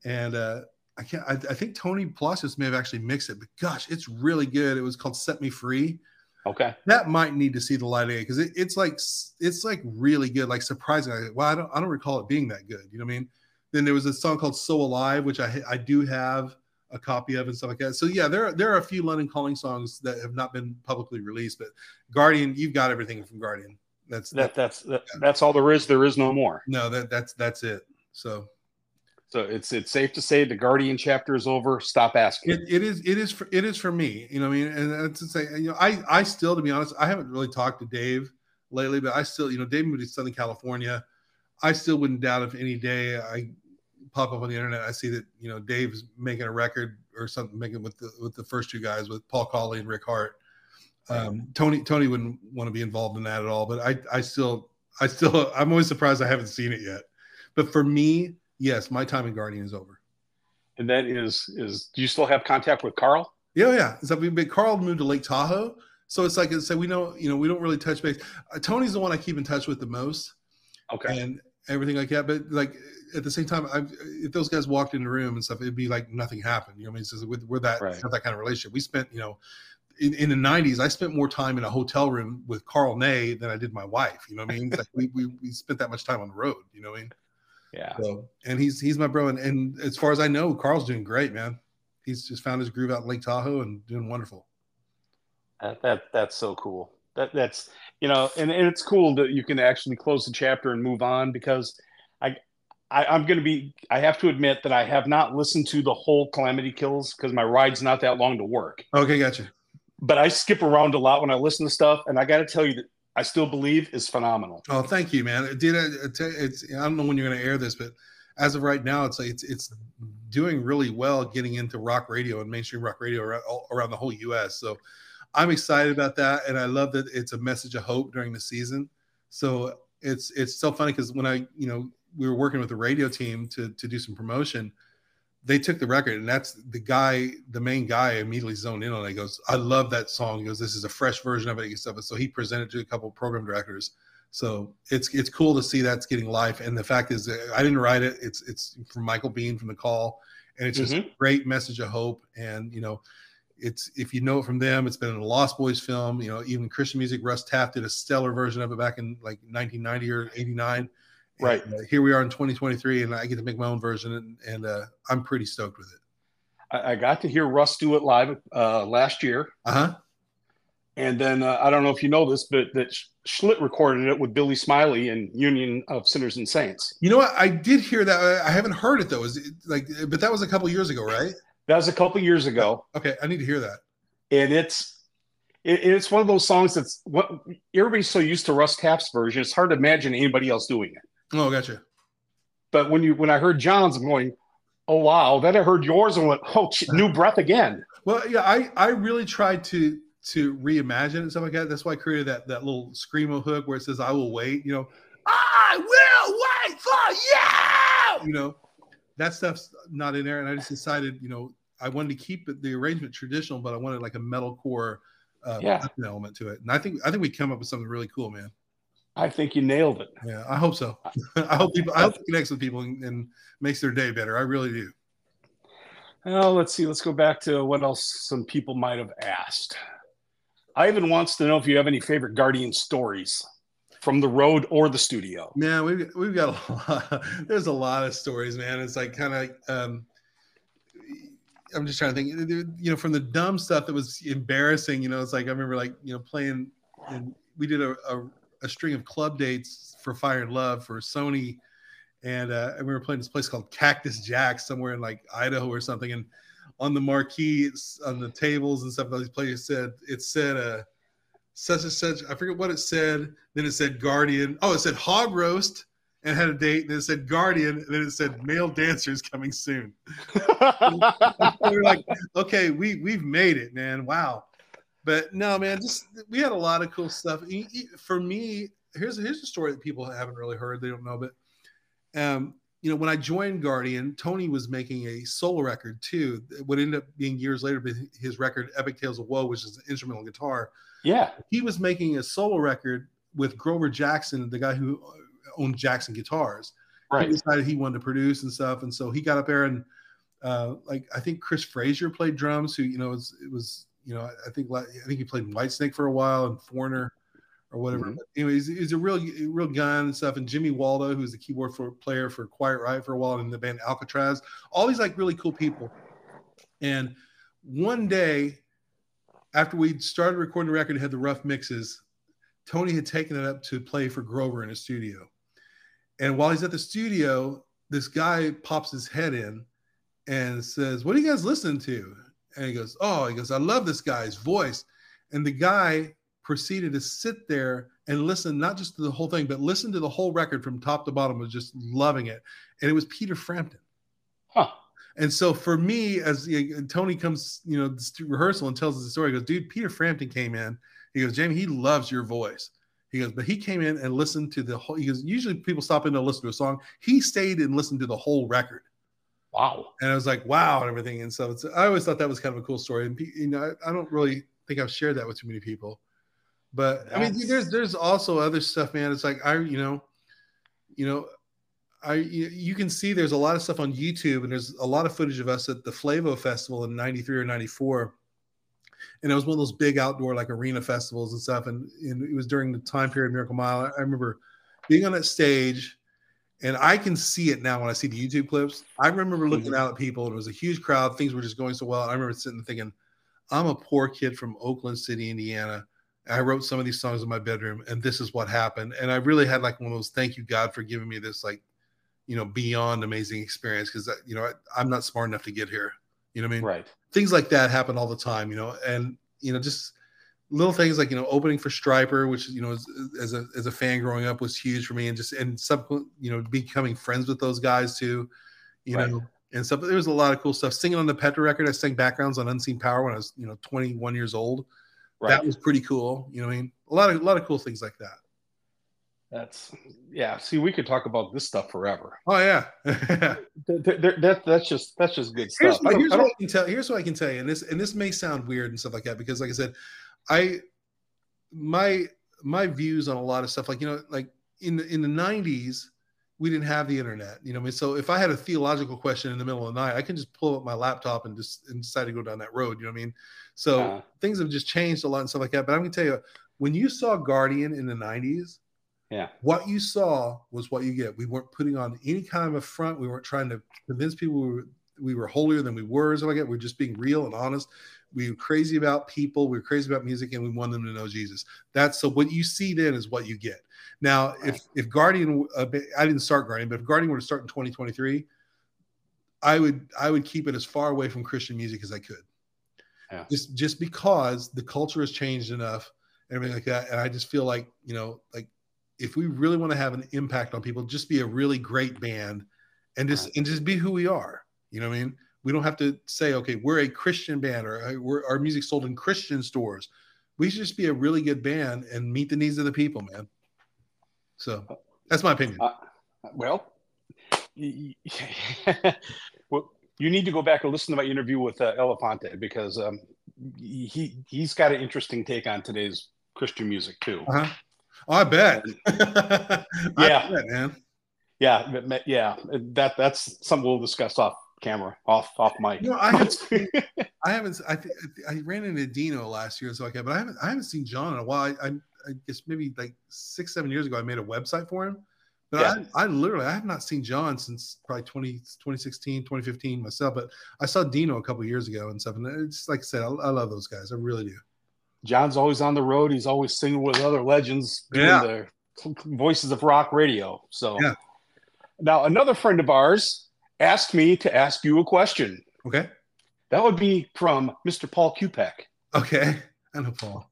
and uh, I can't. I, I think Tony Palacios may have actually mixed it, but gosh, it's really good. It was called "Set Me Free." Okay. that might need to see the light of day because it, it's like it's like really good, like surprising. Like, well, I don't I don't recall it being that good. You know what I mean? Then there was a song called "So Alive," which I I do have a copy of and stuff like that. So yeah, there are, there are a few London Calling songs that have not been publicly released, but Guardian, you've got everything from Guardian. That's That that's that, that's all there is. There is no more. no that that's that's it. So So it's it's safe to say the Guardian chapter is over. Stop asking. it, it is it is for it is for me you know what i mean? And to say you know i i still to be honest i haven't really talked to dave lately but i still you know dave moved to southern california. I still wouldn't doubt if any day i pop up on the internet i see that you know dave's making a record or something making with the with the first two guys with paul Cawley and rick hart. Um, tony tony wouldn't want to be involved in that at all but i i still i still i'm always surprised i haven't seen it yet. But for me yes my time in guardian is over and that is is do you still have contact with Karl? Yeah, yeah. So we but Karl moved to Lake Tahoe, so it's like so we know you know we don't really touch base. Uh, Tony's the one I keep in touch with the most, Okay. and everything like that. But like at the same time, I, if those guys walked in the room and stuff, it'd be like nothing happened. You know, what I mean, it's just, we're, that Right. that kind of relationship. We spent you know. In, in the 90s, I spent more time in a hotel room with Karl Ney than I did my wife. You know what I mean? Like we, we, we spent that much time on the road. You know what I mean? Yeah. So, and he's he's my bro, and, and as far as I know, Karl's doing great, man. He's just found his groove out in Lake Tahoe and doing wonderful. That, that that's so cool. That that's you know, and, and it's cool that you can actually close the chapter and move on because I, I I'm gonna be I have to admit that I have not listened to the whole Kalamity Kills because my ride's not that long to work. Okay, gotcha. But I skip around a lot when I listen to stuff, and I got to tell you that I still believe is phenomenal. Oh, thank you, man. Dude, I, it's I don't know when you're going to air this, but as of right now, it's it's it's doing really well getting into rock radio and mainstream rock radio around, around the whole U.S. So I'm excited about that, and I love that it's a message of hope during the season. So it's it's so funny because when I you know we were working with the radio team to to do some promotion, they took the record, and that's the guy, the main guy, immediately zoned in on it. He goes, "I love that song." He goes, "This is a fresh version of it." and stuff. So he presented to a couple of program directors. So it's it's cool to see that's getting life. And the fact is, that I didn't write it. It's it's from Michael Been from the Call, and it's just a great message of hope. And you know, it's if you know it from them, it's been in a Lost Boys film. You know, even Christian music. Russ Taff did a stellar version of it back in like 1990 or 89. Right. And, uh, here we are in 2023, and I get to make my own version, and, and uh, I'm pretty stoked with it. I, I got to hear Russ do it live uh, last year, Uh huh. and then uh, I don't know if you know this, but that Sch- Schlitt recorded it with Billy Smiley and Union of Sinners and Saints. You know what? I did hear that. I haven't heard it though. Is it like, but that was a couple years ago, right? That was a couple years ago. Okay, I need to hear that. and it's it, it's one of those songs that's what everybody's so used to Russ Taff's version. It's hard to imagine anybody else doing it. Oh, gotcha. But when you when I heard John's, I'm going, oh wow. Then I heard yours and went, oh, new breath again. Well, yeah, I I really tried to to reimagine it and stuff like that. That's why I created that that little screamo hook where it says "I will wait." You know, I will wait for you. You know, that stuff's not in there, and I just decided, you know, I wanted to keep the arrangement traditional, but I wanted like a metalcore uh, Yeah. element to it. And I think I think we come up with something really cool, man. I think you nailed it. Yeah, I hope so. I hope people, I hope it connects with people and, and makes their day better. I really do. Well, let's see. Let's go back to what else some people might have asked. Ivan wants to know if you have any favorite Guardian stories from the road or the studio. Man, we've we've got a lot. There's a lot of stories, man. It's like kind of. Um, I'm just trying to think. You know, from the dumb stuff that was embarrassing. You know, it's like I remember like you know playing and we did a, a, a string of club dates for Fire and Love for Sony, and uh, and we were playing this place called Cactus Jack somewhere in like Idaho or something, and on the marquee on the tables and stuff, these places said it said uh such and such. I forget what it said. Then it said Guardian. Oh, it said Hog Roast and had a date. Then it said Guardian. And then it said male dancers coming soon. we are like, okay, we we've made it, man. Wow. But no, man, just we had a lot of cool stuff. For me, here's here's a story that people haven't really heard. They don't know, but um, you know, when I joined Guardian, Tony was making a solo record too. What ended up being years later, but his record "Epic Tales of Woe," which is an instrumental guitar. Yeah, he was making a solo record with Grover Jackson, the guy who owned Jackson Guitars. Right. He decided he wanted to produce and stuff, and so he got up there and uh, like I think Chris Frazier played drums. Who you know was it was you know I think I think he played Whitesnake for a while and Foreigner or whatever. Mm-hmm. Anyway, he's, he's, a real real gun and stuff. And Jimmy Waldo, who's the keyboard for, player for Quiet Riot for a while and in the band Alcatrazz. All these like really cool people. And one day, after we'd started recording the record and had the rough mixes, Tony had taken it up to play for Grover in a studio. And while he's at the studio, this guy pops his head in and says, What are you guys listening to? And he goes, Oh, he goes, I love this guy's voice. And the guy proceeded to sit there and listen not just to the whole thing, but listen to the whole record from top to bottom, was just loving it. And it was Peter Frampton. Huh. And so for me, as you know, Tony comes, you know, to rehearsal and tells us the story, he goes, dude, Peter Frampton came in. He goes, Jamie, he loves your voice. He goes, but he came in and listened to the whole. He goes, usually people stop in to listen to a song. He stayed and listened to the whole record. Wow. And I was like, wow, and everything. And so it's, I always thought that was kind of a cool story. And you know, I, I don't really think I've shared that with too many people. But That's... I mean, there's there's also other stuff, man. It's like I, you know, you know, I you can see there's a lot of stuff on YouTube, and there's a lot of footage of us at the Flevo Festival in '93 or '94, and it was one of those big outdoor like arena festivals and stuff. And, and it was during the time period Miracle Mile. I remember being on that stage, and I can see it now when I see the YouTube clips. I remember looking mm-hmm. out at people, and it was a huge crowd. Things were just going so well. I remember sitting and thinking, I'm a poor kid from Oakland City, Indiana I wrote some of these songs in my bedroom, and this is what happened. And I really had like one of those thank you God for giving me this like, you know, beyond amazing experience because you know I, am not smart enough to get here. You know what I mean? Right. Things like that happen all the time. You know, and you know just little things like you know opening for Stryper, which you know as, as a as a fan growing up was huge for me, and just and sub you know becoming friends with those guys too. You right. know. And stuff. There was a lot of cool stuff. Singing on the Petra record, I sang backgrounds on Unseen Power when I was, you know, 21 years old Right. That was pretty cool. You know, I mean, a lot of a lot of cool things like that. That's yeah. See, we could talk about this stuff forever. Oh yeah, that, that, that's just that's just good here's stuff. Here's I what I can tell. Here's what I can tell you, and this and this may sound weird and stuff like that because, like I said, I my my views on a lot of stuff, like you know, like in the in the '90s, we didn't have the internet. You know, I mean, so if I had a theological question in the middle of the night, I can just pull up my laptop and just and decide to go down that road. You know what I mean? So uh, things have just changed a lot and stuff like that. But I'm gonna tell you, when you saw Guardian in the '90s, yeah, what you saw was what you get. We weren't putting on any kind of a front. We weren't trying to convince people we were, we were holier than we were. Or something like that. We are just being real and honest. We were crazy about people. We were crazy about music, and we wanted them to know Jesus. That's so. What you see then is what you get. Now, if if Guardian, uh, I didn't start Guardian, but if Guardian were to start in 2023, I would I would keep it as far away from Christian music as I could. Yeah. Just just because the culture has changed enough and everything like that, and I just feel like you know, like if we really want to have an impact on people, just be a really great band, and just right. and just be who we are. You know what I mean? We don't have to say, okay, we're a Christian band or we're, our music sold in Christian stores. We should just be a really good band and meet the needs of the people, man. So that's my opinion. Uh, well, well, you need to go back and listen to my interview with uh, Elefante because um, he he's got an interesting take on today's Christian music too. Uh-huh. Oh, I bet. yeah, I bet, man. Yeah, yeah. That that's something we'll discuss off camera, off off mic. Know, I haven't, I haven't. I, I ran into Dino last year, so okay, but I haven't. I haven't seen John in a while. I, I I guess maybe like six, seven years ago, I made a website for him. But yeah. I, I literally, I have not seen John since probably 20, 2016, 2015 myself. But I saw Dino a couple years ago and stuff. And it's like I said, I, I love those guys. I really do. John's always on the road. He's always singing with other legends, doing Yeah. the voices of rock radio. So Yeah. now another friend of ours asked me to ask you a question. Okay. That would be from Mr. Paul Kupek. Okay. I know Paul.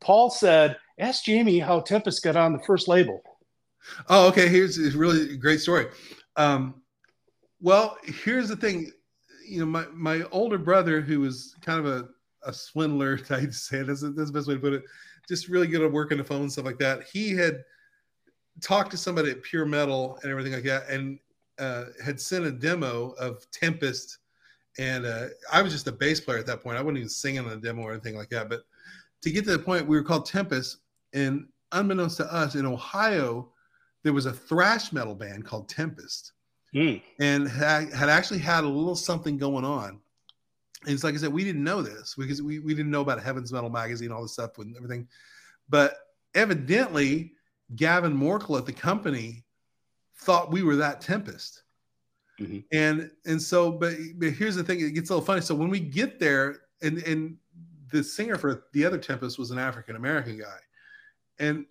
Paul said, "Ask Jamie how Tempest got on the first label." Oh, okay. Here's a really great story. Um, well, here's the thing. You know, my, my older brother, who was kind of a, a swindler, to say that's, that's the best way to put it, just really good at working the phone and stuff like that. He had talked to somebody at Pure Metal and everything like that, and uh, had sent a demo of Tempest. And uh, I was just a bass player at that point. I wasn't even singing on the demo or anything like that. But to get to the point, we were called Tempest. And unbeknownst to us, in Ohio, there was a thrash metal band called Tempest Hmm. and had, had actually had a little something going on. And it's like I said, we didn't know this because we, we didn't know about Heaven's Metal magazine, all this stuff and everything. But evidently, Gavin Morkel at the company thought we were that Tempest. Mhm. And and so, but, but here's the thing, it gets a little funny. So when we get there, and and the singer for the other Tempest was an African American guy. And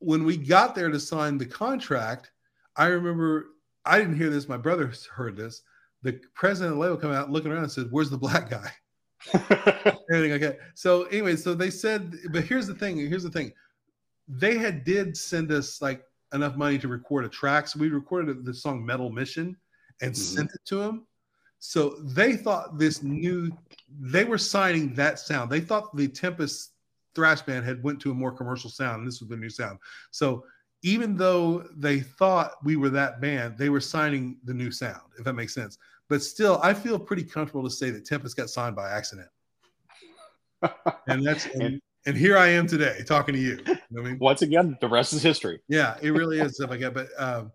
when we got there to sign the contract, I remember I didn't hear this. My brother heard this. The president of the label come out looking around and said, "Where's the black guy?" Everything okay. So anyway, so they said, but here's the thing. Here's the thing. They had did send us like enough money to record a track, so we recorded the song "Metal Mission" and Mhm. sent it to them. So they thought this new, they were signing that sound. They thought the Tempest thrash band had went to a more commercial sound. And this was the new sound. So even though they thought we were that band, they were signing the new sound, if that makes sense. But still, I feel pretty comfortable to say that Tempest got signed by accident. and that's and, and here I am today talking to you. You know I mean? Once again, the rest is history. Yeah, it really is stuff like that. But um,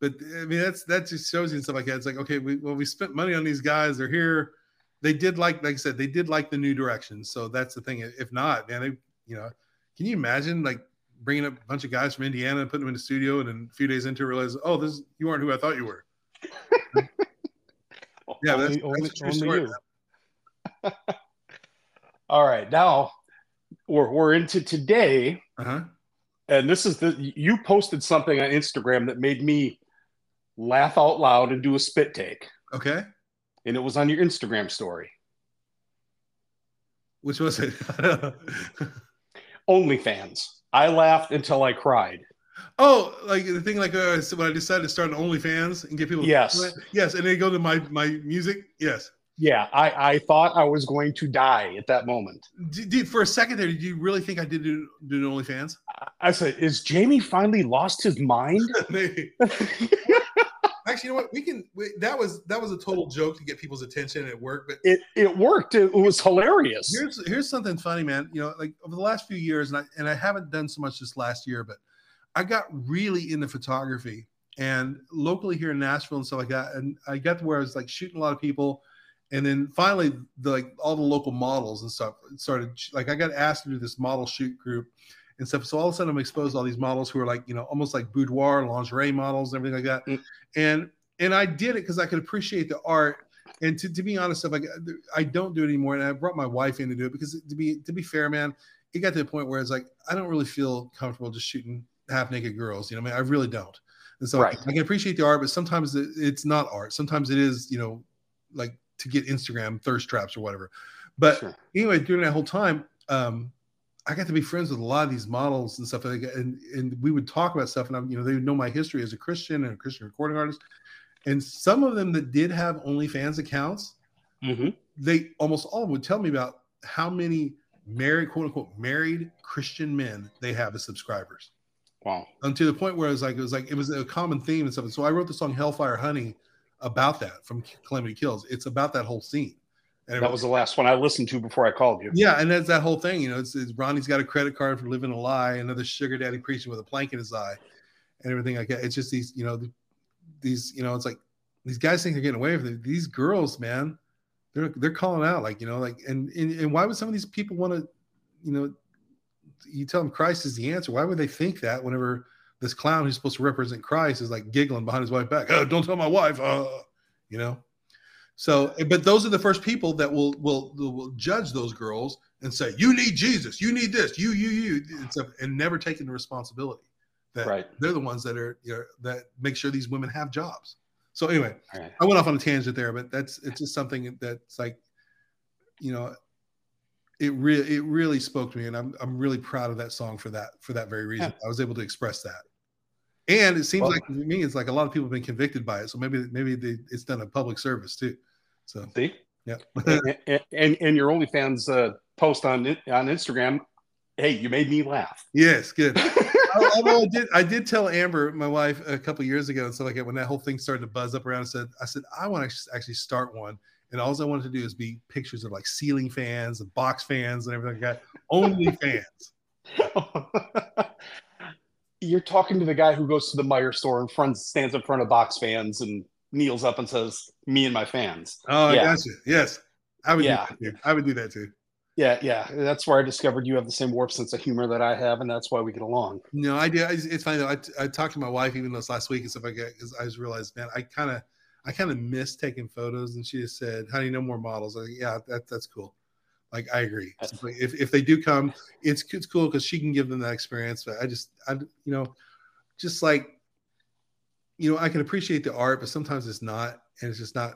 but I mean that's that just shows you and stuff like that. It's like okay, we well we spent money on these guys. They're here. They did like like I said, they did like the new direction. So that's the thing. If not, man, they you know, can you imagine like bringing up a bunch of guys from Indiana and putting them in the studio, and then a few days into it, realize, oh, this you aren't who I thought you were. Yeah, that's, Only- that's only you. All right, now we're we're into today, Uh huh. and this is the you posted something on Instagram that made me laugh out loud and do a spit take, Okay. and it was on your Instagram story. Which was it? OnlyFans. I laughed until I cried. oh, like the thing, like uh, when I decided to start an OnlyFans and get people. Yes. Yes, and they go to my my music. Yes. Yeah, I, I thought I was going to die at that moment. Did, did- for a second there, did you really think I did do, do an OnlyFans? I said, "Is Jamie finally lost his mind?" Maybe. Actually, you know what? We can. We, that was that was a total joke to get people's attention at work. But it it worked. It was hilarious. here's here's something funny, man. You know, like over the last few years, and I and I haven't done so much this last year, but I got really into photography and locally here in Nashville and stuff like that. And I got to where I was like shooting a lot of people, and then finally, the like all the local models and stuff started. Like I got asked to do this model shoot group and stuff. So all of a sudden, I'm exposed to all these models who are like you know almost like boudoir lingerie models and everything like that. Mm. And and I did it because I could appreciate the art. And to, to be honest, like I don't do it anymore. And I brought my wife in to do it because to be to be fair, man, it got to the point where it's like I don't really feel comfortable just shooting half naked girls. You know, what I mean, I really don't. And so Right. I can appreciate the art, but sometimes it- it's not art. Sometimes it is, you know, like to get Instagram thirst traps or whatever. But Sure. anyway, during that whole time, um, I got to be friends with a lot of these models and stuff, and and we would talk about stuff, and I'm, you know, they would know my history as a Christian and a Christian recording artist, and some of them that did have OnlyFans accounts, Mhm. they almost all would tell me about how many married, quote unquote, married Christian men they have as subscribers Wow. and to the point where it was like it was like it was a common theme and stuff. And so I wrote the song Hellfire Honey about that from Kalamity Kills. It's about that whole scene. And That was the last one I listened to before I called you. yeah, and that's that whole thing. You know, it's, it's Ronnie's got a credit card for living a lie, another sugar daddy preaching with a plank in his eye, and everything like that. It's just these, you know, these, you know, it's like these guys think they're getting away with it. These girls, man, they're they're calling out, like you know, like and and, and why would some of these people want to, you know, you tell them Christ is the answer. Why would they think that whenever this clown who's supposed to represent Christ is like giggling behind his wife's back? Oh, don't tell my wife. Uh, you know. So, but those are the first people that will will will judge those girls and say, "You need Jesus. You need this. You, you, you," and, stuff, and never taking the responsibility that Right. they're the ones that are you know, that make sure these women have jobs. So anyway, Right. I went off on a tangent there, but that's it's just something that's like, you know, it really it really spoke to me, and I'm I'm really proud of that song for that for that very reason. I was able to express that, and it seems Well- like to me it's like a lot of people have been convicted by it, so maybe maybe they, it's done a public service too. So See? yeah, and, and and your OnlyFans uh, post on on Instagram, hey, you made me laugh. yes, good. Although I did, I did tell Amber, my wife, a couple years ago, and so like when that whole thing started to buzz up around, I said, I said I want to actually start one, and all I wanted to do is be pictures of like ceiling fans and box fans and everything like that. Only fans. You're talking to the guy who goes to the Meijer store and front, stands in front of box fans and kneels up and says, "Me and my fans." Oh, I Yeah. got you. Yes, I would. Yeah. do. I would do that too. Yeah, yeah, that's where I discovered you have the same warped sense of humor that I have, and that's why we get along. No, I did. It's funny though. I, I talked to my wife even this last week and stuff like that because I just realized, man, I kind of, I kind of miss taking photos. And she just said, "Honey, no more models." I was like, yeah, that that's cool. Like I agree. Uh, like, if if they do come, it's it's cool because she can give them that experience. But I just, I you know, just like, you know, I can appreciate the art, but sometimes it's not, and it's just not.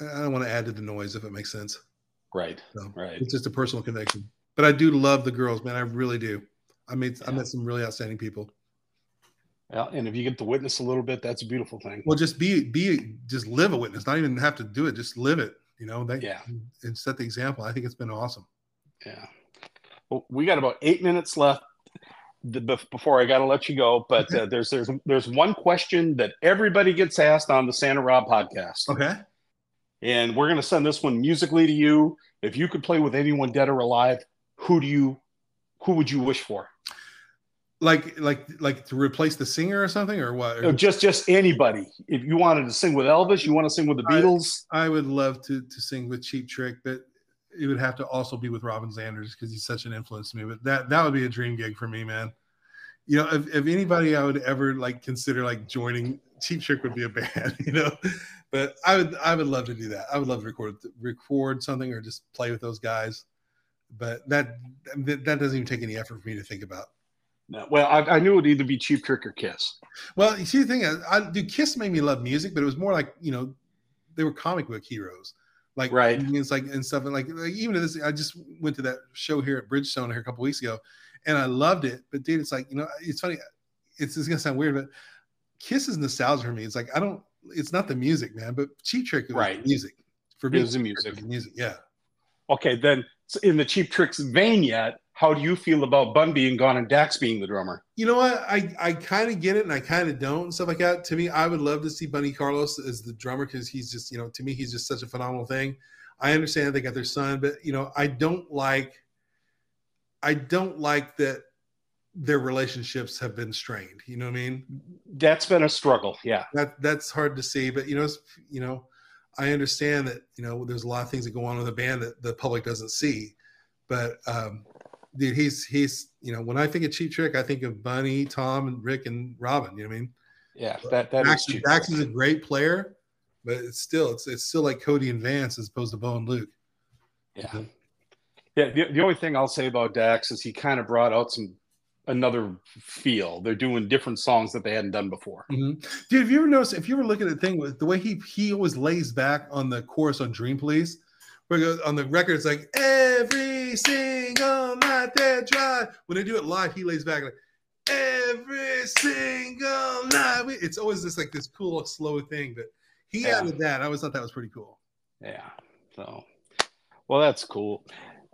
I don't want to add to the noise if it makes sense. Right, So right. it's just a personal connection. But I do love the girls, man. I really do. I made I met some really outstanding people. Yeah, and if you get to witness a little bit, that's a beautiful thing. Well, just be be just live a witness. Not even have to do it. Just live it. You know, they, Yeah. and set the example. I think it's been awesome. Yeah. Well, we got about eight minutes left the, before I got to let you go. But uh, there's there's there's one question that everybody gets asked on the Santa Rob podcast, Okay. and we're gonna send this one musically to you. If you could play with anyone dead or alive, who do you who would you wish for? Like like like to replace the singer or something or what? Uh, Just just anybody. If you wanted to sing with Elvis, you want to sing with the Beatles. I would love to to sing with Cheap Trick, but it would have to also be with Robin Zander because he's such an influence to me. But that that would be a dream gig for me, man. You know, if, if anybody I would ever like consider like joining, Cheap Trick would be a band, you know. But I would I would love to do that. I would love to record record something or just play with those guys. But that, that doesn't even take any effort for me to think about. No, well, I, I knew it'd either be Cheap Trick or Kiss. Well, you see, the thing is, I do Kiss made me love music, but it was more like you know, they were comic book heroes, like Right. It's like and stuff, and like, like even to this, I just went to that show here at Bridgestone here a couple weeks ago, and I loved it. But dude, it's like you know, it's funny. It's, it's gonna sound weird, but Kiss is nostalgia for me. It's like I don't. It's not the music, man, but Cheap Trick was Right. music for It me. was the music. Trick was the music, yeah. Okay, then in the Cheap Tricks vein yet, how do you feel about Bun being gone and Daxx being the drummer? You know what? I, I kind of get it and I kind of don't and stuff like that. To me, I would love to see Bunny Carlos as the drummer because he's just, you know, to me, he's just such a phenomenal thing. I understand they got their son, but you know, I don't like, I don't like that their relationships have been strained. You know what I mean? That's been a struggle. Yeah. That that's hard to see, but you know, it's, you know, I understand that you know there's a lot of things that go on with a band that the public doesn't see, but um, dude, he's he's you know when I think of Cheap Trick, I think of Bunny, Tom, and Rick and Robin. You know what I mean? Yeah. That that is Daxx, Cheap Daxx is a great player, but it's still it's it's still like Cody and Vance as opposed to Bo and Luke. Yeah. Yeah. The, the only thing I'll say about Daxx is he kind of brought out some another feel. They're doing different songs that they hadn't done before. Mm-hmm. Dude, if you ever notice, if you were looking at the thing with the way he he always lays back on the chorus on Dream Police, where it goes, on the record it's like every single they drive. When they do it live, he lays back like every single night. It's always this like this cool slow thing, but he Yeah. added that. I always thought that was pretty cool. Yeah. So, well, that's cool.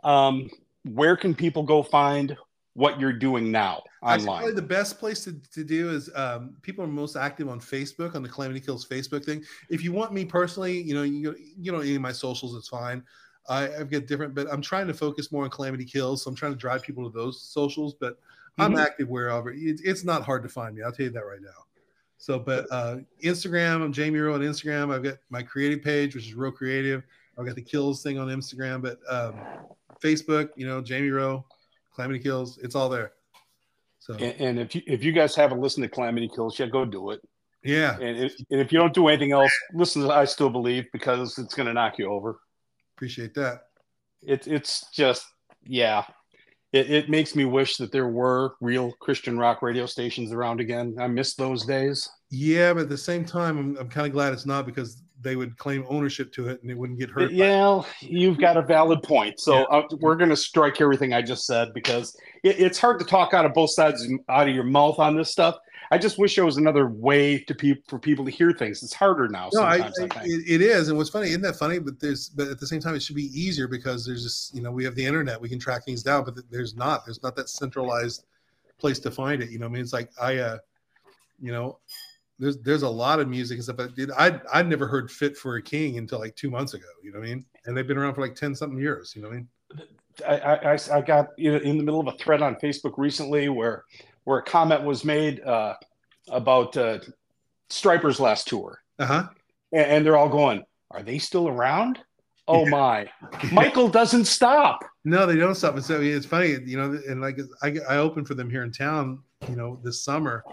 Um, where can people go find what you're doing now Actually, online? probably the best place to, to do is um, people are most active on Facebook on the Kalamity Kills Facebook thing. If you want me personally, you know, you you don't any of my socials, it's fine. I, I've got different, but I'm trying to focus more on Kalamity Kills, so I'm trying to drive people to those socials. But I'm Mhm. active wherever. It, it's not hard to find me. I'll tell you that right now. So, but uh, Instagram, I'm Jamie Rowe on Instagram. I've got my creative page, which is Real Creative. I've got the Kills thing on Instagram, but um, Facebook, you know, Jamie Rowe, Kalamity Kills, it's all there. So And, and if you if you guys haven't listened to Kalamity Kills yet, go do it. yeah, And if, and if you don't do anything else, listen to I Still Believe because it's going to knock you over. Appreciate that. It, it's just yeah, it, it makes me wish that there were real Christian rock radio stations around again. I miss those days. Yeah, but at the same time, I'm, I'm kind of glad it's not because they would claim ownership to it and it wouldn't get hurt. Yeah, you've got a valid point. So Yeah. uh, we're going to strike everything I just said because it, it's hard to talk out of both sides out of your mouth on this stuff. I just wish there was another way to pe- for people to hear things. It's harder now. No, I, Sometimes I, I- it, is, and what's funny, isn't that funny? But there's, but at the same time, it should be easier because there's just, you know, we have the internet, we can track things down, but there's not, there's not that centralized place to find it. You know, what I mean, it's like I, uh, you know, there's there's a lot of music and stuff. But dude, I I'd never heard "Fit for a King" until like two months ago. You know what I mean? And they've been around for like ten something years. You know what I mean? I, I, I- I got in the middle of a thread on Facebook recently where where a comment was made uh, about uh, Stryper's last tour, Uh huh. and, and they're all going, "Are they still around?" Oh Yeah. my! Michael doesn't stop. No, they don't stop. And so it's funny, you know, and like I, I opened for them here in town, you know, this summer,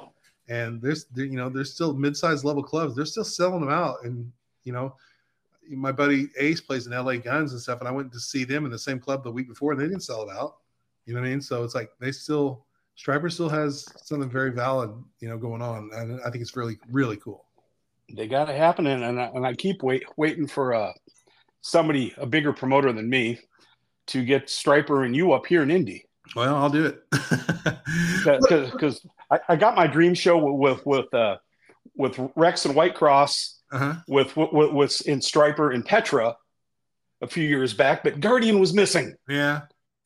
and there's, there- you know, there's still mid-sized level clubs. They're still selling them out, and you know, my buddy Ace plays in LA Guns and stuff, and I went to see them in the same club the week before, and they didn't sell it out. You know what I mean? So it's like they still, Stryper still has something very valid, you know, going on, and I think it's really, really cool. They got it happening, and I, and I keep wait, waiting for uh, somebody, a bigger promoter than me, to get Stryper and you up here in Indy. Well, I'll do it. because I, I got my dream show with with uh, with Rex and Whitecross uh-huh. with with, with in Stryper and Petra a few years back, but Guardian was missing. Yeah.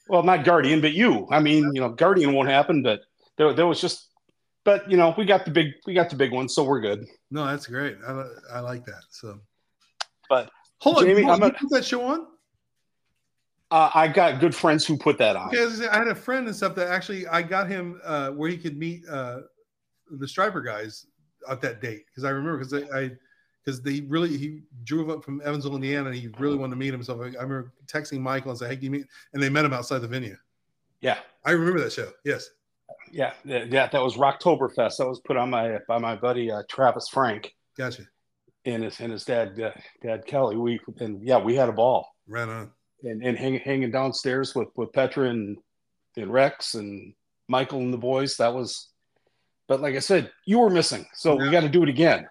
Well, not Guardian, but you. I mean, you know, Guardian won't happen, but there, there was just. But you know, we got the big we got the big one, so we're good. No, that's great. I, I like that. So, But, hold on, Jamie, you, I'm you put that show on? Uh, I got good friends who put that on. Okay, I, was gonna say, I had a friend and stuff that actually I got him uh, where he could meet uh, the Stryper guys at that date because I remember because I because they really he drove up from Evansville, Indiana, and he really wanted to meet him. So I, remember texting Michael and saying, "Hey, can you meet?" And they met him outside the venue. Yeah, I remember that show. Yes. yeah, yeah. yeah, That was Rocktoberfest. That was put on my by my buddy uh, Travis Frank Gotcha. and his and his dad uh, Dad Kelly. We and yeah, we had a ball. Right on. and, and hang, hanging downstairs with, with Petra and, and Rex and Michael and the boys. That was, but like I said, you were missing, so we got to do it again.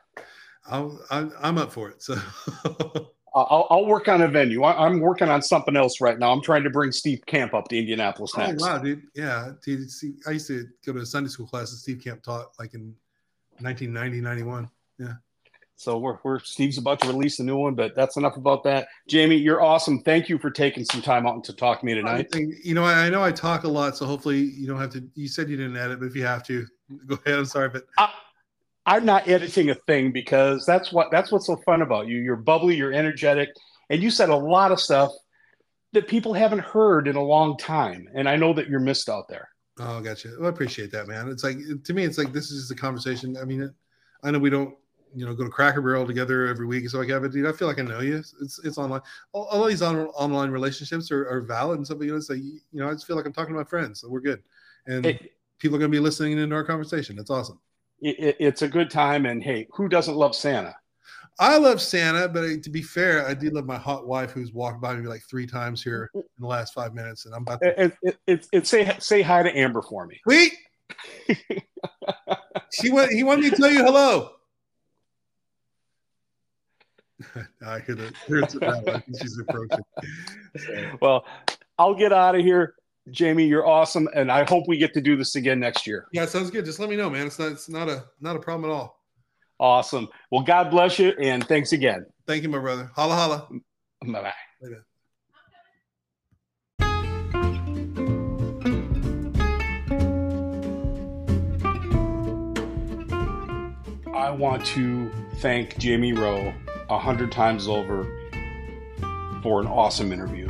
I'll, I'm I'm up for it. So I'll, I'll work on a venue. I, I'm working on something else right now. I'm trying to bring Steve Camp up to Indianapolis oh next. wow, dude. Yeah, dude. See, I used to go to a Sunday school class that Steve Camp taught like in 1990, 91. Yeah. So we're, we're Steve's about to release a new one, but that's enough about that. Jamie, you're awesome. Thank you for taking some time out to talk to me tonight. I think- you know, I, I know I talk a lot, so hopefully you don't have to. You said you didn't edit, but if you have to, go ahead. I'm sorry, but I, I'm not editing a thing because that's what that's what's so fun about you. You're bubbly, you're energetic, and you said a lot of stuff that people haven't heard in a long time. And I know that you're missed out there. oh, gotcha. Well, I appreciate that, man. It's like to me, it's like this is just a conversation. I mean, I know we don't, you know, go to Cracker Barrel together every week and stuff like that, but dude, I feel like I know you. It's it's online. All, all these on, online relationships are, are valid and stuff. But, you know, it's like you know, I just feel like I'm talking to my friends, so we're good, and It, people are gonna be listening into our conversation. It's awesome. It, it's a good time, and hey, who doesn't love Santa? I love Santa, but uh, to be fair, I do love my hot wife who's walked by me like three times here in the last five minutes, and I'm about to It, it, it, it, say say hi to Amber for me. Wait. she went. He wanted me to tell you hello. I hear the here's the she's approaching. Well, I'll get out of here. Jamie, you're awesome, and I hope we get to do this again next year. Yeah, sounds good. Just let me know, man. It's not. It's not a not a problem at all. Awesome. Well, God bless you, and thanks again. Thank you, my brother. Holla holla. Bye bye. Later. I want to thank Jamie Rowe a hundred times over for an awesome interview.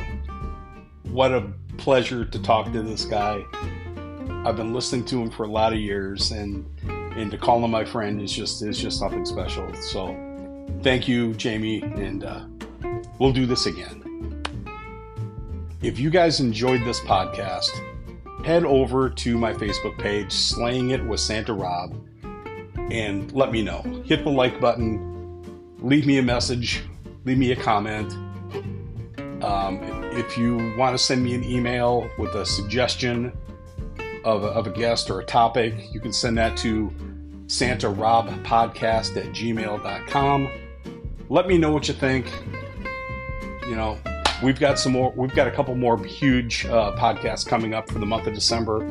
What a pleasure to talk to this guy. I've been listening to him for a lot of years, and and to call him my friend is just is just something special. So, thank you, Jamie, and uh, we'll do this again. If you guys enjoyed this podcast, head over to my Facebook page, Slaying It with Santa Rob and let me know. Hit the like button, leave me a message, leave me a comment. Um, if you want to send me an email with a suggestion of a, of a guest or a topic, you can send that to Santa Rob Podcast at gmail.com. Let me know what you think. You know, we've got some more, we've got a couple more huge uh, podcasts coming up for the month of December.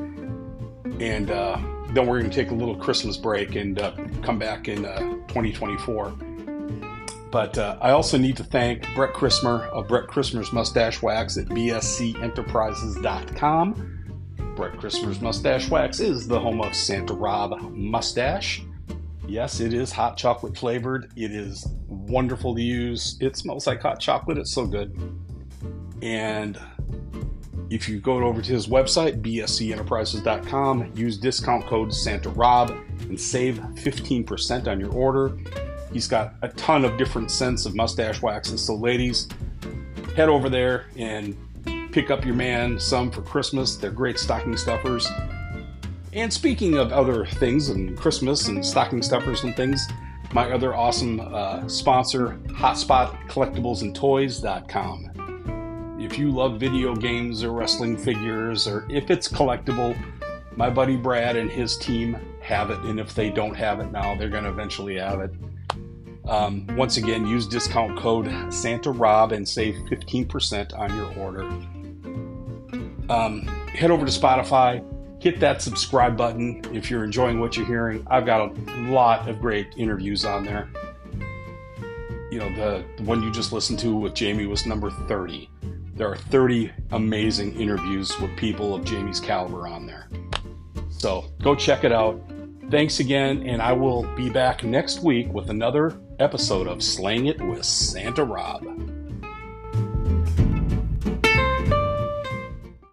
And uh, then we're going to take a little Christmas break and uh, come back in uh, 2024. But uh, I also need to thank Brett Christmer of Brett Christmer's Mustache Wax at bscenterprises.com. Brett Christmer's Mustache Wax is the home of Santa Rob Mustache. Yes, it is hot chocolate flavored. It is wonderful to use. It smells like hot chocolate. It's so good. And if you go over to his website, bscenterprises.com, use discount code Santa Rob and save 15% on your order. He's got a ton of different scents of mustache waxes. So, ladies, head over there and pick up your man some for Christmas. They're great stocking stuffers. And speaking of other things and Christmas and stocking stuffers and things, my other awesome uh, sponsor, Hotspot Collectibles and Toys.com. If you love video games or wrestling figures, or if it's collectible, my buddy Brad and his team have it. And if they don't have it now, they're going to eventually have it. Um, once again, use discount code Santa Rob and save 15% on your order. Um, head over to Spotify, hit that subscribe button if you're enjoying what you're hearing. I've got a lot of great interviews on there. You know, the, the one you just listened to with Jamie was number 30. There are 30 amazing interviews with people of Jamie's caliber on there. So go check it out. Thanks again, and I will be back next week with another episode of Slaying It with Santa Rob.